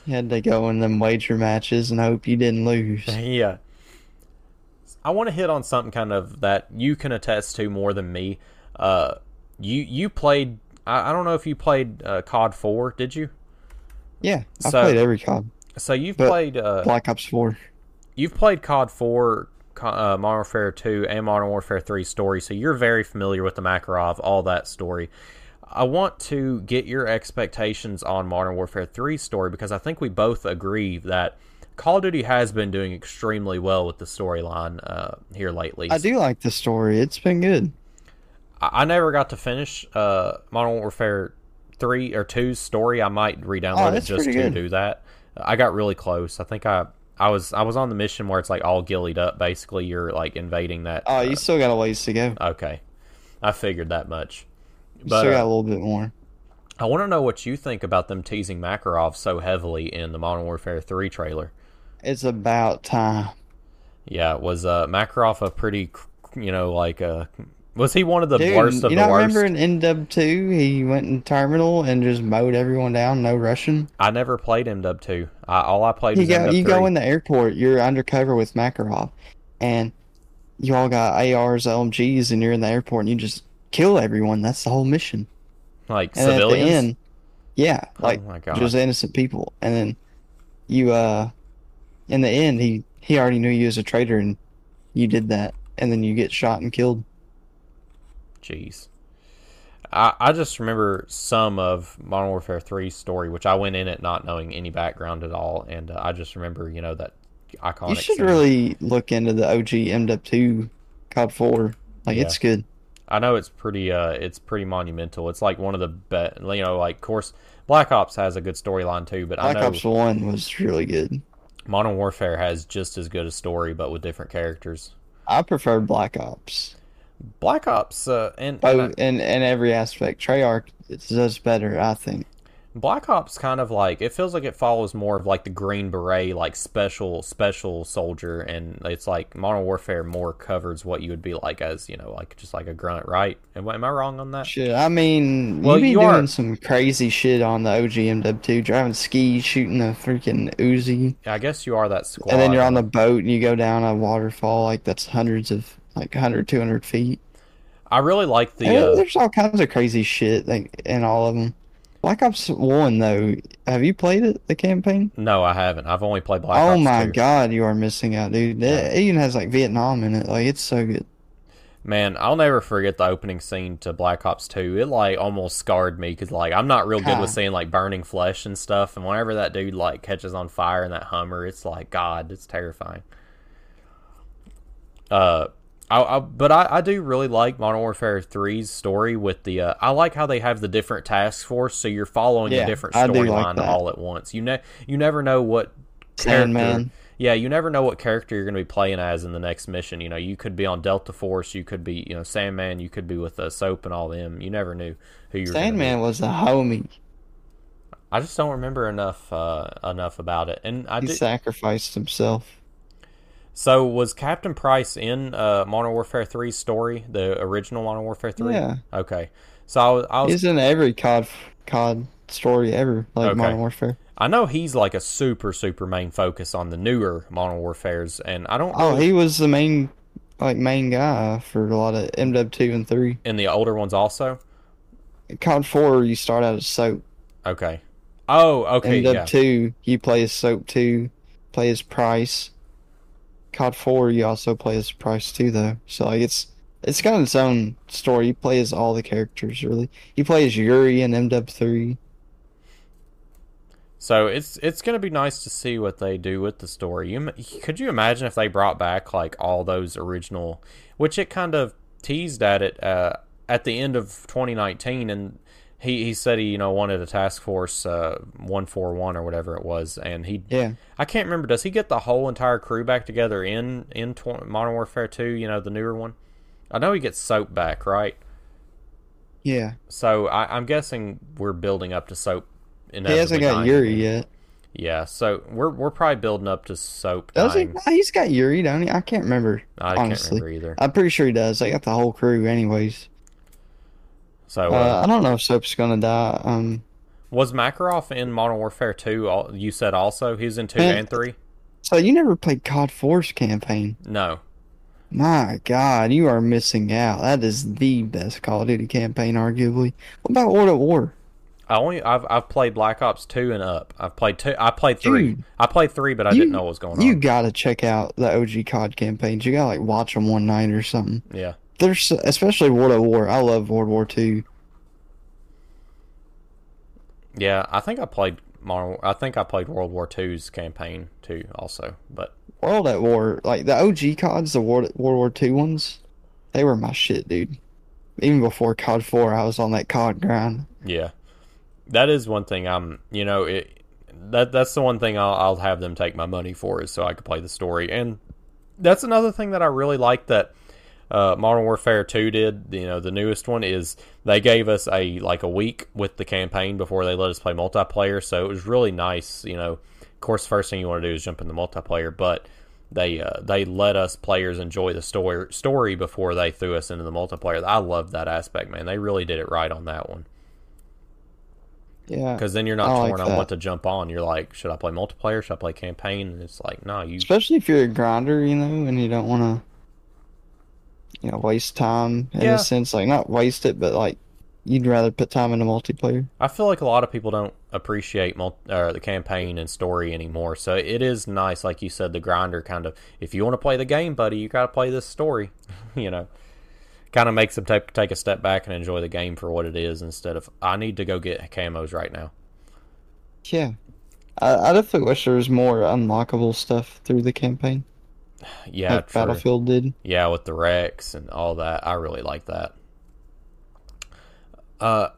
You had to go in them wager matches and hope you didn't lose. yeah. I want to hit on something kind of that you can attest to more than me. Uh, you you played. I, I don't know if you played uh, COD Four. Did you? Yeah, I So- played every COD. So you've played. Uh, Black Ops Four. you've played COD 4, uh, Modern Warfare 2, and Modern Warfare 3 story, so you're very familiar with the Makarov, all that story. I want to get your expectations on Modern Warfare 3 story because I think we both agree that Call of Duty has been doing extremely well with the storyline uh, here lately. I do like the story. It's been good. I, I never got to finish uh, Modern Warfare 3 or 2's story. I might re-download Oh, it just to good. do that. I got really close. I think I I was I was on the mission where it's like all gillied up. Basically, you're like invading that. Oh, uh, you still got a ways to go. okay, I figured that much. You But still got a uh, little bit more. I want to know what you think about them teasing Makarov so heavily in the Modern Warfare 3 trailer. It's about time. Yeah, was uh, Makarov a pretty, you know, like uh, was he one of the Dude, worst of you the not worst? remember in MW two he went in terminal and just mowed everyone down, no Russian? I never played MW 2. I, all I played You was go MW3. you go in the airport, you're undercover with Makarov, and you all got ARs, LMGs, and you're in the airport and you just kill everyone. That's the whole mission. like And civilians. end, yeah, Oh like my god! just innocent people. And then you, uh, in the end, he he already knew you as a traitor, and you did that, and then you get shot and killed. Jeez. I, I just remember some of Modern Warfare 3's story, which I went in it not knowing any background at all, and uh, I just remember, you know, that iconic. You should scene. really look into the OG MW2 COD 4. Like Yeah. it's good. I know it's pretty. Uh, it's pretty monumental. It's like one of the best. You know, like of course, Black Ops has a good storyline too, but Black I know Ops 1 was really good. Modern Warfare has just as good a story, but with different characters. I prefer Black Ops. Black Ops uh, and, and Oh, in in every aspect. Treyarch does better, I think. Black Ops kind of like it feels like it follows more of like the Green Beret, like special special soldier, and it's like Modern Warfare more covers what you would be like as you know, like just like a grunt, right? Am, I- am I wrong on that? Shit, I mean, Well, you be you doing are- some crazy shit on the OG MW2, driving skis, shooting a freaking Uzi, I guess you are that squad. and then you're on the boat and you go down a waterfall like that's hundreds of like 100, 200 feet. I really like the. Uh, There's all kinds of crazy shit like in all of them. Black Ops One though, have you played it? The campaign? no, I haven't. I've only played Black Ops. oh Ops. my 2. god, you are missing out, dude. It even has like Vietnam in it. Like it's so good. Man, I'll never forget the opening scene to Black Ops 2. It like almost scarred me because like I'm not real good with seeing like burning flesh and stuff. And whenever that dude like catches on fire in that Hummer, it's like God, it's terrifying. Uh, I, I but I, I do really like Modern Warfare 3's story with the. Uh, I like how they have the different task force, so you're following Yeah, a different do like storyline all at once. You ne- you never know what character. Sandman. Yeah, you never know what character you're going to be playing as in the next mission. You know, you could be on Delta Force, you could be, you know, Sandman, you could be with uh, Soap and all them. You never knew who you were. Sandman was a homie. I just don't remember enough uh, enough about it. And I He did, sacrificed himself. So was Captain Price in uh, Modern Warfare 3's story, the original Modern Warfare 3? Yeah. Okay. So I was, I was He's in every COD COD story ever, like Okay. Modern Warfare. I know he's like a super super main focus on the newer Modern Warfares, and I don't. Oh, he was the main like main guy for a lot of MW two and three. and the older ones also. COD four, you start out as Soap. Okay. Oh, okay, MW yeah. two, you play as Soap two, play as Price. COD four, you also play as Price too, though. So like it's it's got its own story. You play as all the characters really. You play as Yuri in MW three. So it's it's gonna be nice to see what they do with the story. You, could you imagine if they brought back like all those original, which it kind of teased at it uh, at the end of 2019, and he, he said he you know wanted a task force uh, 141 or whatever it was, and he Yeah. I can't remember. Does he get the whole entire crew back together in in tw- Modern Warfare 2? You know the newer one. I know he gets Soap back, right? Yeah. So I, I'm guessing we're building up to Soap. He hasn't got Yuri yet. Yeah, so we're we're probably building up to Soap Does he? dying. Nah, he's got Yuri, don't he? I can't remember. I honestly. can't remember either. I'm pretty sure he does. They got the whole crew, anyways. So Uh, uh, I don't know if Soap's gonna die. Um, was Makarov in Modern Warfare 2? You said also he's in 2 Man. and 3? so you never played COD 4's campaign? No. My God, you are missing out. That is the best Call of Duty campaign, arguably. What about World at War? I only I've I've played Black Ops 2 and up. I've played 2 I played 3. Dude. I played 3 but I You- didn't know what was going on. You gotta check out the OG COD campaigns. You gotta like watch them one night or something. Yeah. There's especially World at War. I love World War Two. Yeah, I think I played Modern I think I played World War 2's campaign too also, but World at War, like the OG CODs, the World World War Two ones, they were my shit, dude. Even before COD Four, I was on that COD grind. Yeah, that is one thing. I'm, you know, it that that's the one thing I'll, I'll have them take my money for is so I could play the story, and that's another thing that I really like that uh, Modern Warfare Two did. You know, the newest one is they gave us a like a week with the campaign before they let us play multiplayer, so it was really nice. You know, of course, first thing you want to do is jump in the multiplayer, but they uh, they let us players enjoy the story story before they threw us into the multiplayer. I love that aspect, man. They really did it right on that one. Yeah, Because then you're not I torn like on what to jump on. You're like, should I play multiplayer? Should I play campaign? And it's like, no, you. especially if you're a grinder, you know, and you don't want to, you know, waste time in Yeah. a sense. Like not waste it, but like you'd rather put time into multiplayer. I feel like a lot of people don't appreciate mul- uh, the campaign and story anymore. So it is nice, like you said, the grinder kind of. If you want to play the game, buddy, you got to play this story. you know, kind of makes them take take a step back and enjoy the game for what it is instead of I need to go get camos right now. Yeah, I, I definitely wish there was more unlockable stuff through the campaign, Yeah, like Battlefield did. Yeah, with the Rex and all that. I really like that. Uh,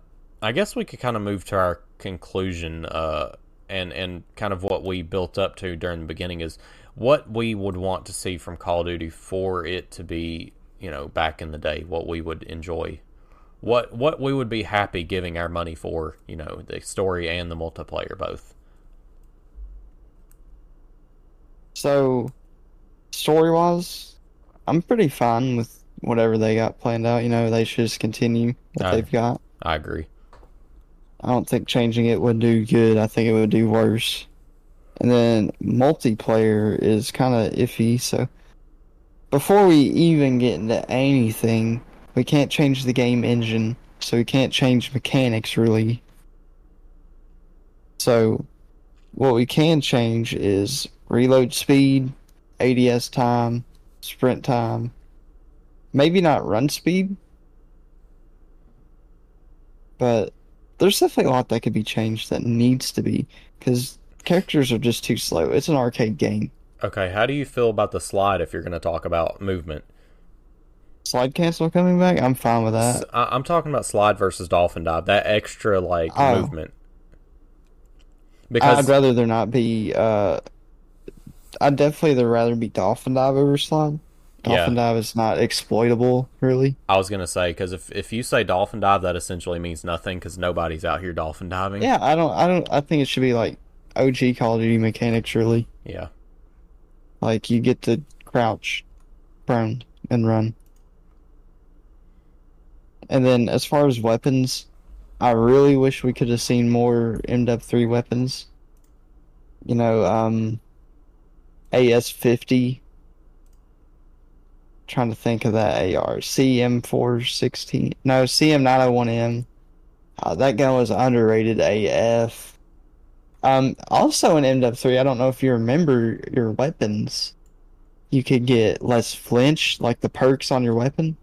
I guess we could kind of move to our conclusion, uh, and and kind of what we built up to during the beginning is what we would want to see from Call of Duty for it to be, you know, back in the day, what we would enjoy, what what we would be happy giving our money for, you know, the story and the multiplayer both. So, story wise, I'm pretty fine with whatever they got planned out. You know, they should just continue what Aye. they've got. I agree. I don't think changing it would do good. I think it would do worse. And then multiplayer is kind of iffy. So before we even get into anything, we can't change the game engine. So we can't change mechanics really. So what we can change is reload speed, ADS time, sprint time. Maybe not run speed. But there's definitely a lot that could be changed that needs to be because characters are just too slow. It's an arcade game. Okay, how do you feel about the slide if you're going to talk about movement? Slide cancel coming back, I'm fine with that. I- am talking about slide versus dolphin dive. That extra like Oh. movement. Because I'd rather there not be. Uh, I'd definitely rather be dolphin dive over slide. Dolphin Yeah. dive is not exploitable, really. I was gonna say because if if you say dolphin dive, that essentially means nothing because nobody's out here dolphin diving. Yeah, I don't, I don't, I think it should be like OG Call of Duty mechanics, really. Yeah. Like you get to crouch, prone, and run. And then as far as weapons, I really wish we could have seen more MW3 weapons. You know, um, AS50. Trying to think of that AR. CM416. No, CM901M. Uh, that gun was underrated AF. Um, also in MW3, I don't know if you remember your weapons. You could get less flinch, like the perks on your weapon.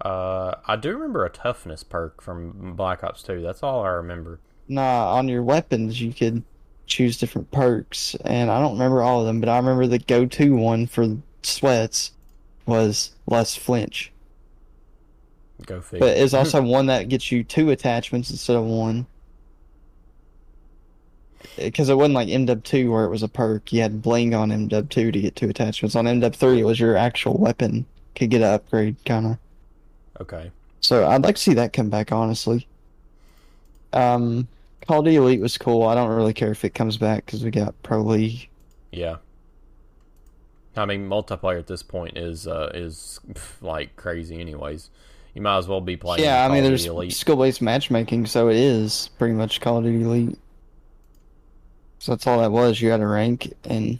Uh, I do remember a toughness perk from Black Ops 2. That's all I remember. Nah, on your weapons you could choose different perks, and I don't remember all of them, but I remember the go-to one for sweats was less flinch. Go figure. But it's also one that gets you two attachments instead of one. Because it wasn't like MW2 where it was a perk. You had bling on MW2 to get two attachments. On MW3, it was your actual weapon. Could get an upgrade, kind of. okay. So I'd like to see that come back, honestly. Um, Call of Duty Elite was cool. I don't really care if it comes back because we got Pro League. Yeah. I mean, multiplayer at this point is uh, is like crazy. Anyways, you might as well be playing. yeah, I mean, there's Elite. skill-based matchmaking, so it is pretty much Call of Duty Elite. So that's all that was. You had a rank, and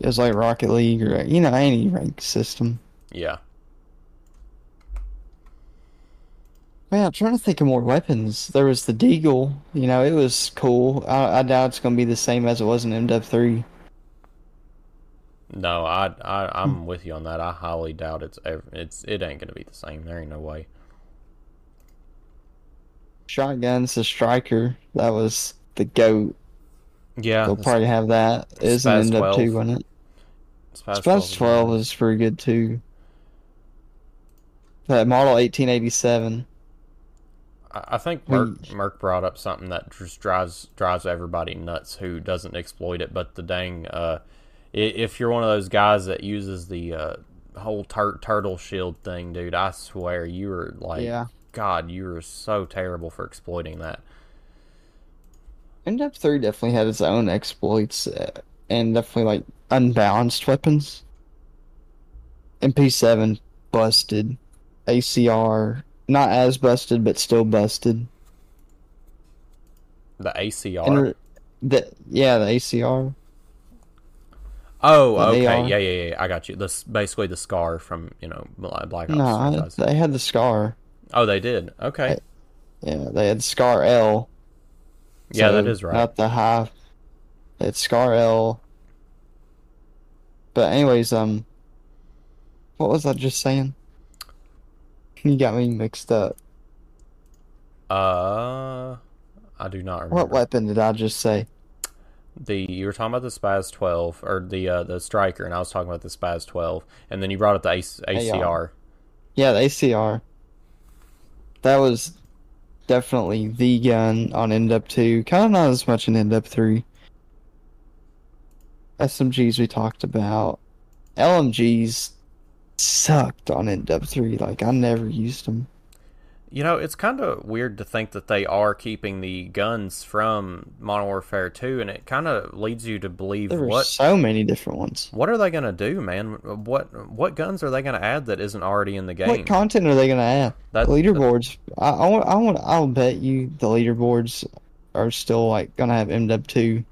it was like Rocket League or you know any rank system. Yeah. Man, I'm trying to think of more weapons. There was the Deagle. You know, it was cool. I, I doubt it's gonna be the same as it was in MW3. No, I I. I'm with you on that. I highly doubt it's ever, it's it ain't gonna be the same. There ain't no way. Shotguns, the Striker. That was the goat. Yeah. They'll probably have that. Spaz in 12. MW2, wasn't it? Spaz Spaz 12 was- was pretty good too. That model 1887. I think Merc, Merc brought up something that just drives drives everybody nuts who doesn't exploit it. But the dang, uh, if you're one of those guys that uses the uh, whole tur- turtle shield thing, dude, I swear you were like, Yeah. God, you were so terrible for exploiting that. MW3 definitely had its own exploits uh, and definitely like unbalanced weapons. MP7 busted. ACR not as busted but still busted. The ACR. The yeah, the ACR. oh, the okay, AR. yeah, yeah, yeah. I got you. This basically the scar from you know Black Ops. Nah, they had the scar. Oh, they did. Okay. Yeah, they had Scar L. Yeah, that is right. Not the high. It's Scar L. But anyways, um, what was I just saying? You got me mixed up. Uh, I do not remember. What weapon did I just say? The you were talking about the Spaz 12 or the uh, the Striker, and I was talking about the Spaz 12, and then you brought up the AC- ACR. Yeah, the ACR. That was definitely the gun on MW2. Kind of not as much in MW3. SMGs we talked about. LMGs sucked on MW3. Like, I never used them. You know, it's kind of weird to think that they are keeping the guns from Modern Warfare 2, and it kind of leads you to believe There what so many different ones. what are they going to do, man? What what guns are they going to add that isn't already in the game? What content are they going to add? That- leaderboards. I, I want. I want. I'll bet you the leaderboards are still like gonna have MW two.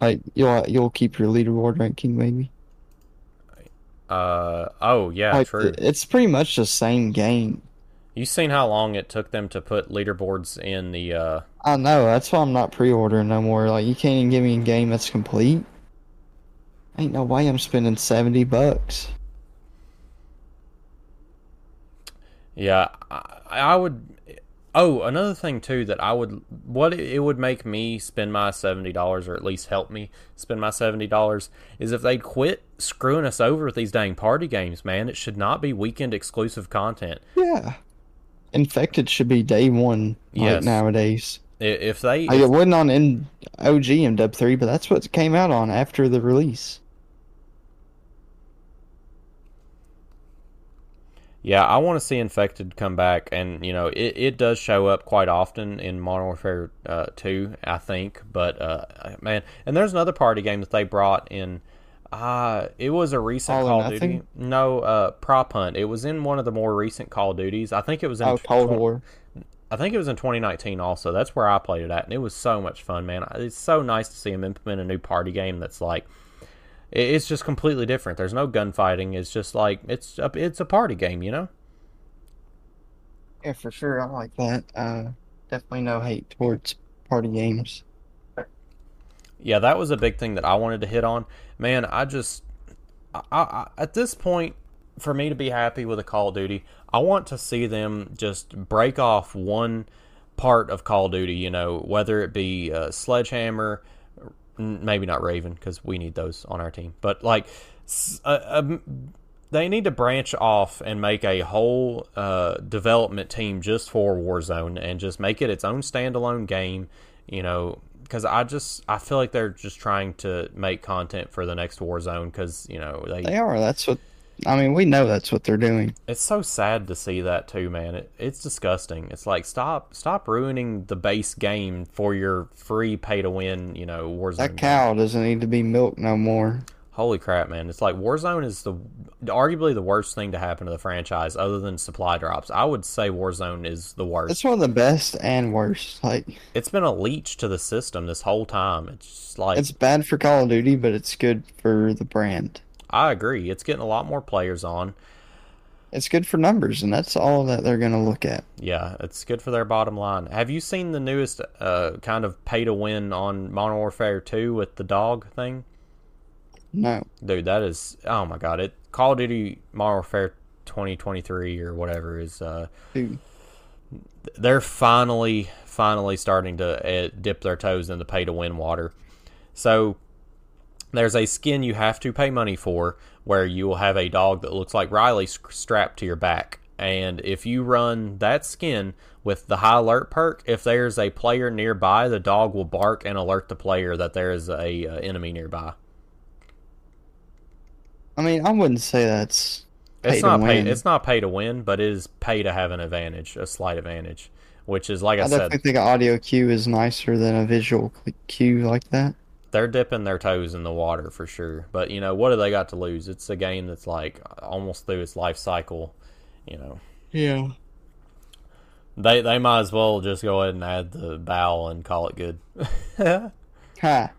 Like you'll you'll keep your leaderboard ranking maybe. Uh oh yeah, like true. it's pretty much the same game. You seen how long it took them to put leaderboards in the uh I know. That's why I'm not pre-ordering no more. Like you can't even give me a game that's complete. Ain't no way I'm spending seventy bucks. Yeah, I, I would. Oh, another thing too that I would what it, would make me spend my seventy dollars, or at least help me spend my seventy dollars, is if they'd quit screwing us over with these dang party games. Man, it should not be weekend exclusive content. Yeah. Infected should be day one like nowadays. If they, Like, it wasn't on in OG MW three, but that's what came out on after the release. Yeah, I want to see Infected come back, and you know it, it does show up quite often in Modern Warfare uh, 2, I think. But uh, man, and there's another party game that they brought in. Uh, it was a recent All Call of Duty. No, uh, Prop Hunt. It was in one of the more recent Call of Duties. I think it was in Oh, Cold War. I think it was in 2019 also. That's where I played it at, and it was so much fun, man. It's so nice to see them implement a new party game that's like, it's just completely different. There's no gunfighting. It's just like it's a, it's a party game, you know. Yeah, for sure. I like that. Uh, definitely no hate towards party games. Yeah, that was a big thing that I wanted to hit on. Man, I just, I, I, at this point, for me to be happy with a Call of Duty, I want to see them just break off one part of Call of Duty. You know, whether it be uh, Sledgehammer, maybe not Raven because we need those on our team, but like, uh, um, they need to branch off and make a whole uh, development team just for Warzone and just make it its own standalone game. You know, because I just I feel like they're just trying to make content for the next Warzone because you know they They are. That's what. I mean, we know that's what they're doing. it's so sad to see that too, man. It, it's disgusting. It's like stop stop ruining the base game for your free pay to win, you know, Warzone. That game. cow doesn't need to be milked no more. Holy crap, man. It's like Warzone is the arguably the worst thing to happen to the franchise other than supply drops. I would say Warzone is the worst. It's one of the best and worst. Like, it's been a leech to the system this whole time. It's like it's bad for Call of Duty, but it's good for the brand. I agree. It's getting a lot more players on. It's good for numbers, and that's all that they're going to look at. Yeah, it's good for their bottom line. Have you seen the newest uh, kind of pay to win on Modern Warfare 2 with the dog thing? No. Dude, that is oh my god! It Call of Duty Modern Warfare 2023 or whatever is uh Dude. they're finally finally starting to uh, dip their toes in the pay to win water. So there's a skin you have to pay money for where you will have a dog that looks like Riley strapped to your back. And if you run that skin with the high alert perk, if there's a player nearby, the dog will bark and alert the player that there is a uh, enemy nearby. I mean, I wouldn't say that's It's not pay. It's not pay to win, but it is pay to have an advantage, a slight advantage, which is like I, I said, definitely think an audio cue is nicer than a visual cue like that. They're dipping their toes in the water for sure. But you know what do they got to lose? It's a game that's like almost through its life cycle. You know, Yeah. they they might as well just go ahead and add the bow and call it good. Ha.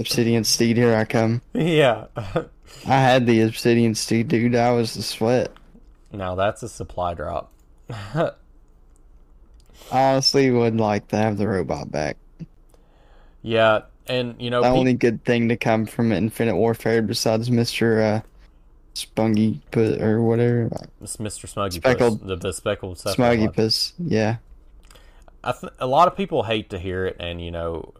Obsidian Steed, here I come. yeah. I had the Obsidian Steed, dude. I was the sweat. now that's a supply drop. I honestly would like to have the robot back. yeah, and you know, The only good thing to come from Infinite Warfare besides Mr. Uh, Spungy or whatever. it's Mr. Smuggy Speckled- Puss, the, the speckled. Smuggy Puss. Yeah. I th- a lot of people hate to hear it, and you know,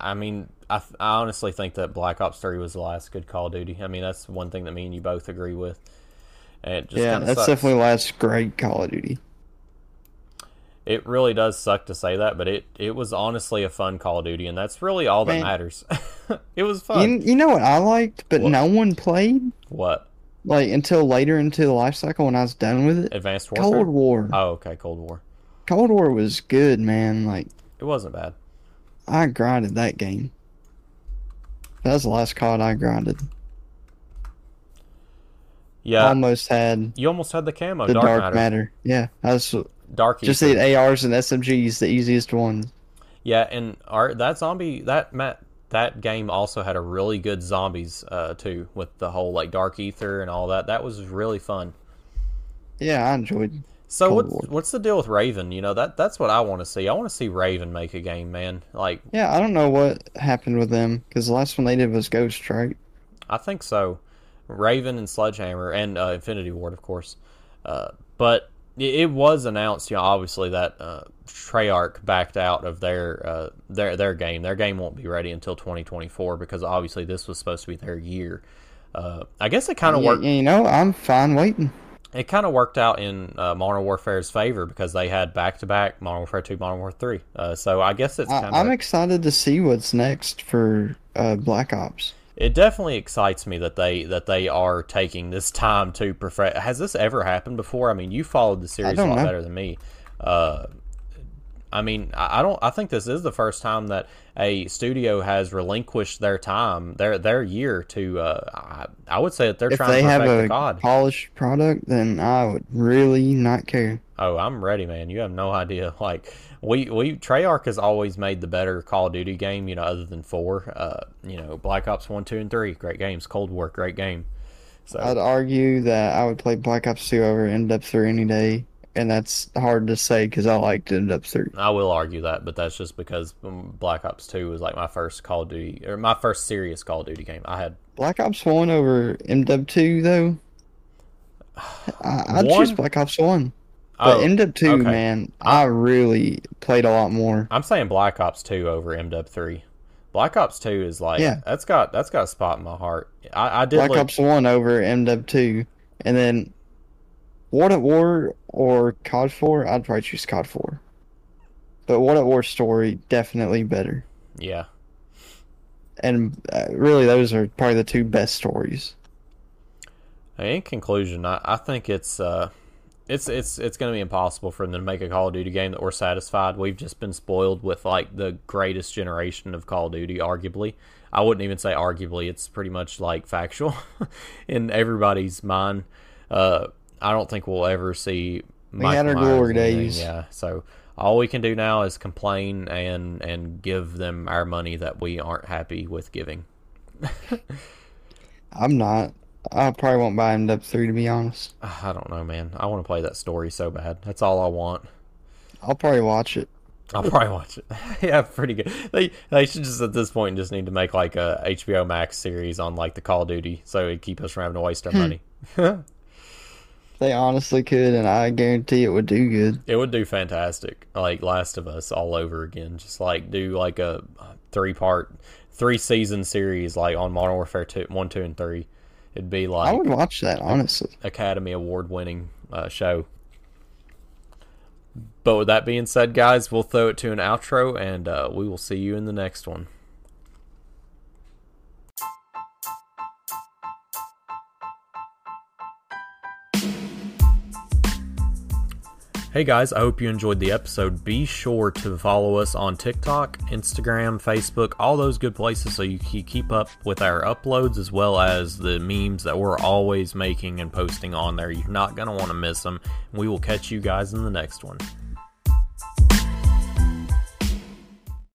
I mean, I, th- I honestly think that Black Ops Three was the last good Call of Duty. I mean, that's one thing that me and you both agree with. And it just yeah, that's sucks. definitely last great Call of Duty. It really does suck to say that, but it it was honestly a fun Call of Duty, and that's really all that Man. matters. it was fun. You, you know what I liked, but What? no one played? what Like, until later into the life cycle when I was done with it? Advanced Warfare? Cold War. Oh, okay, Cold War. Cold War was good, man. Like, It wasn't bad. I grinded that game. That was the last COD I grinded. Yeah, Almost had you almost had the camo the Dark, Dark, Matter. Matter. Yeah, I was Dark just the ARs and SMGs, the easiest ones. Yeah, and our that zombie that Matt that game also had a really good zombies uh, too, with the whole like Dark Aether and all that. That was really fun. Yeah, I enjoyed. So Cold what's War. what's the deal with Raven? You know that that's what I want to see. I want to see Raven make a game, man. Like Yeah, I don't know what happened with them because the last one they did was Ghost, right? I think so. Raven and Sledgehammer and uh, Infinity Ward, of course. Uh, but it, was announced, you know, obviously that uh, Treyarch backed out of their uh, their their game. Their game won't be ready until 2024 because obviously this was supposed to be their year. Uh, I guess it kind of Yeah, worked. you know, I'm fine waiting. It kind of worked out in uh, Modern Warfare's favor because they had back to back Modern Warfare 2, Modern Warfare 3. Uh, so I guess it's I, kind I'm excited to see what's next for uh, Black Ops. It definitely excites me that they that they are taking this time to perfect. Has this ever happened before? I mean, you followed the series a lot know. better than me. Uh, I mean, I don't. I think this is the first time that a studio has relinquished their time, their their year to. Uh, I, I would say that they're If trying they to have perfect the a COD. polished product, then I would really not care. Oh, I'm ready, man. You have no idea. Like we we Treyarch has always made the better Call of Duty game. You know, other than four. Uh, you know, Black Ops one, two, and three, great games. Cold War, great game. So I'd argue that I would play Black Ops 2 over MW3 any day, and that's hard to say because I liked MW3. I will argue that, but that's just because Black Ops Two was like my first Call of Duty or my first serious Call of Duty game. I had Black Ops 1 over MW2, though, I, I'd One? choose Black Ops 1. But oh, In-Depth 2, okay. man, I really played a lot more. I'm saying Black Ops Two over MW three. Black Ops Two is like Yeah. that's got that's got a spot in my heart. I, I did Black look, Ops 1 over In-Depth 2. And then World at War or COD 4, I'd probably choose COD 4. But World at War story, definitely better. yeah. And uh, really, those are probably the two best stories. In conclusion, I, I think it's uh, it's it's it's going to be impossible for them to make a Call of Duty game that we're satisfied. We've just been spoiled with like the greatest generation of Call of Duty, arguably. I wouldn't even say arguably; it's pretty much like factual in everybody's mind. Uh, I don't think we'll ever see. We had our Myers glory days. Yeah, so all we can do now is complain and and give them our money that we aren't happy with giving. I'm not. I probably won't buy MW 3 to be honest. I don't know, man. I want to play that story so bad. That's all I want. I'll probably watch it. I'll probably watch it. yeah, pretty good. They they should just at this point just need to make like a HBO Max series on like the Call of Duty, so it'd keep us from having to waste our hmm. money. They honestly could, and I guarantee it would do good. it would do fantastic, like Last of Us all over again. Just like do like a three part, three season series like on Modern Warfare two, one, two, and three. It'd be like I would watch that, honestly. Academy Award winning uh, show. But with that being said, guys, we'll throw it to an outro, and uh, we will see you in the next one. Hey guys, I hope you enjoyed the episode. Be sure to follow us on TikTok, Instagram, Facebook, all those good places so you can keep up with our uploads as well as the memes that we're always making and posting on there. You're not going to want to miss them. We will catch you guys in the next one.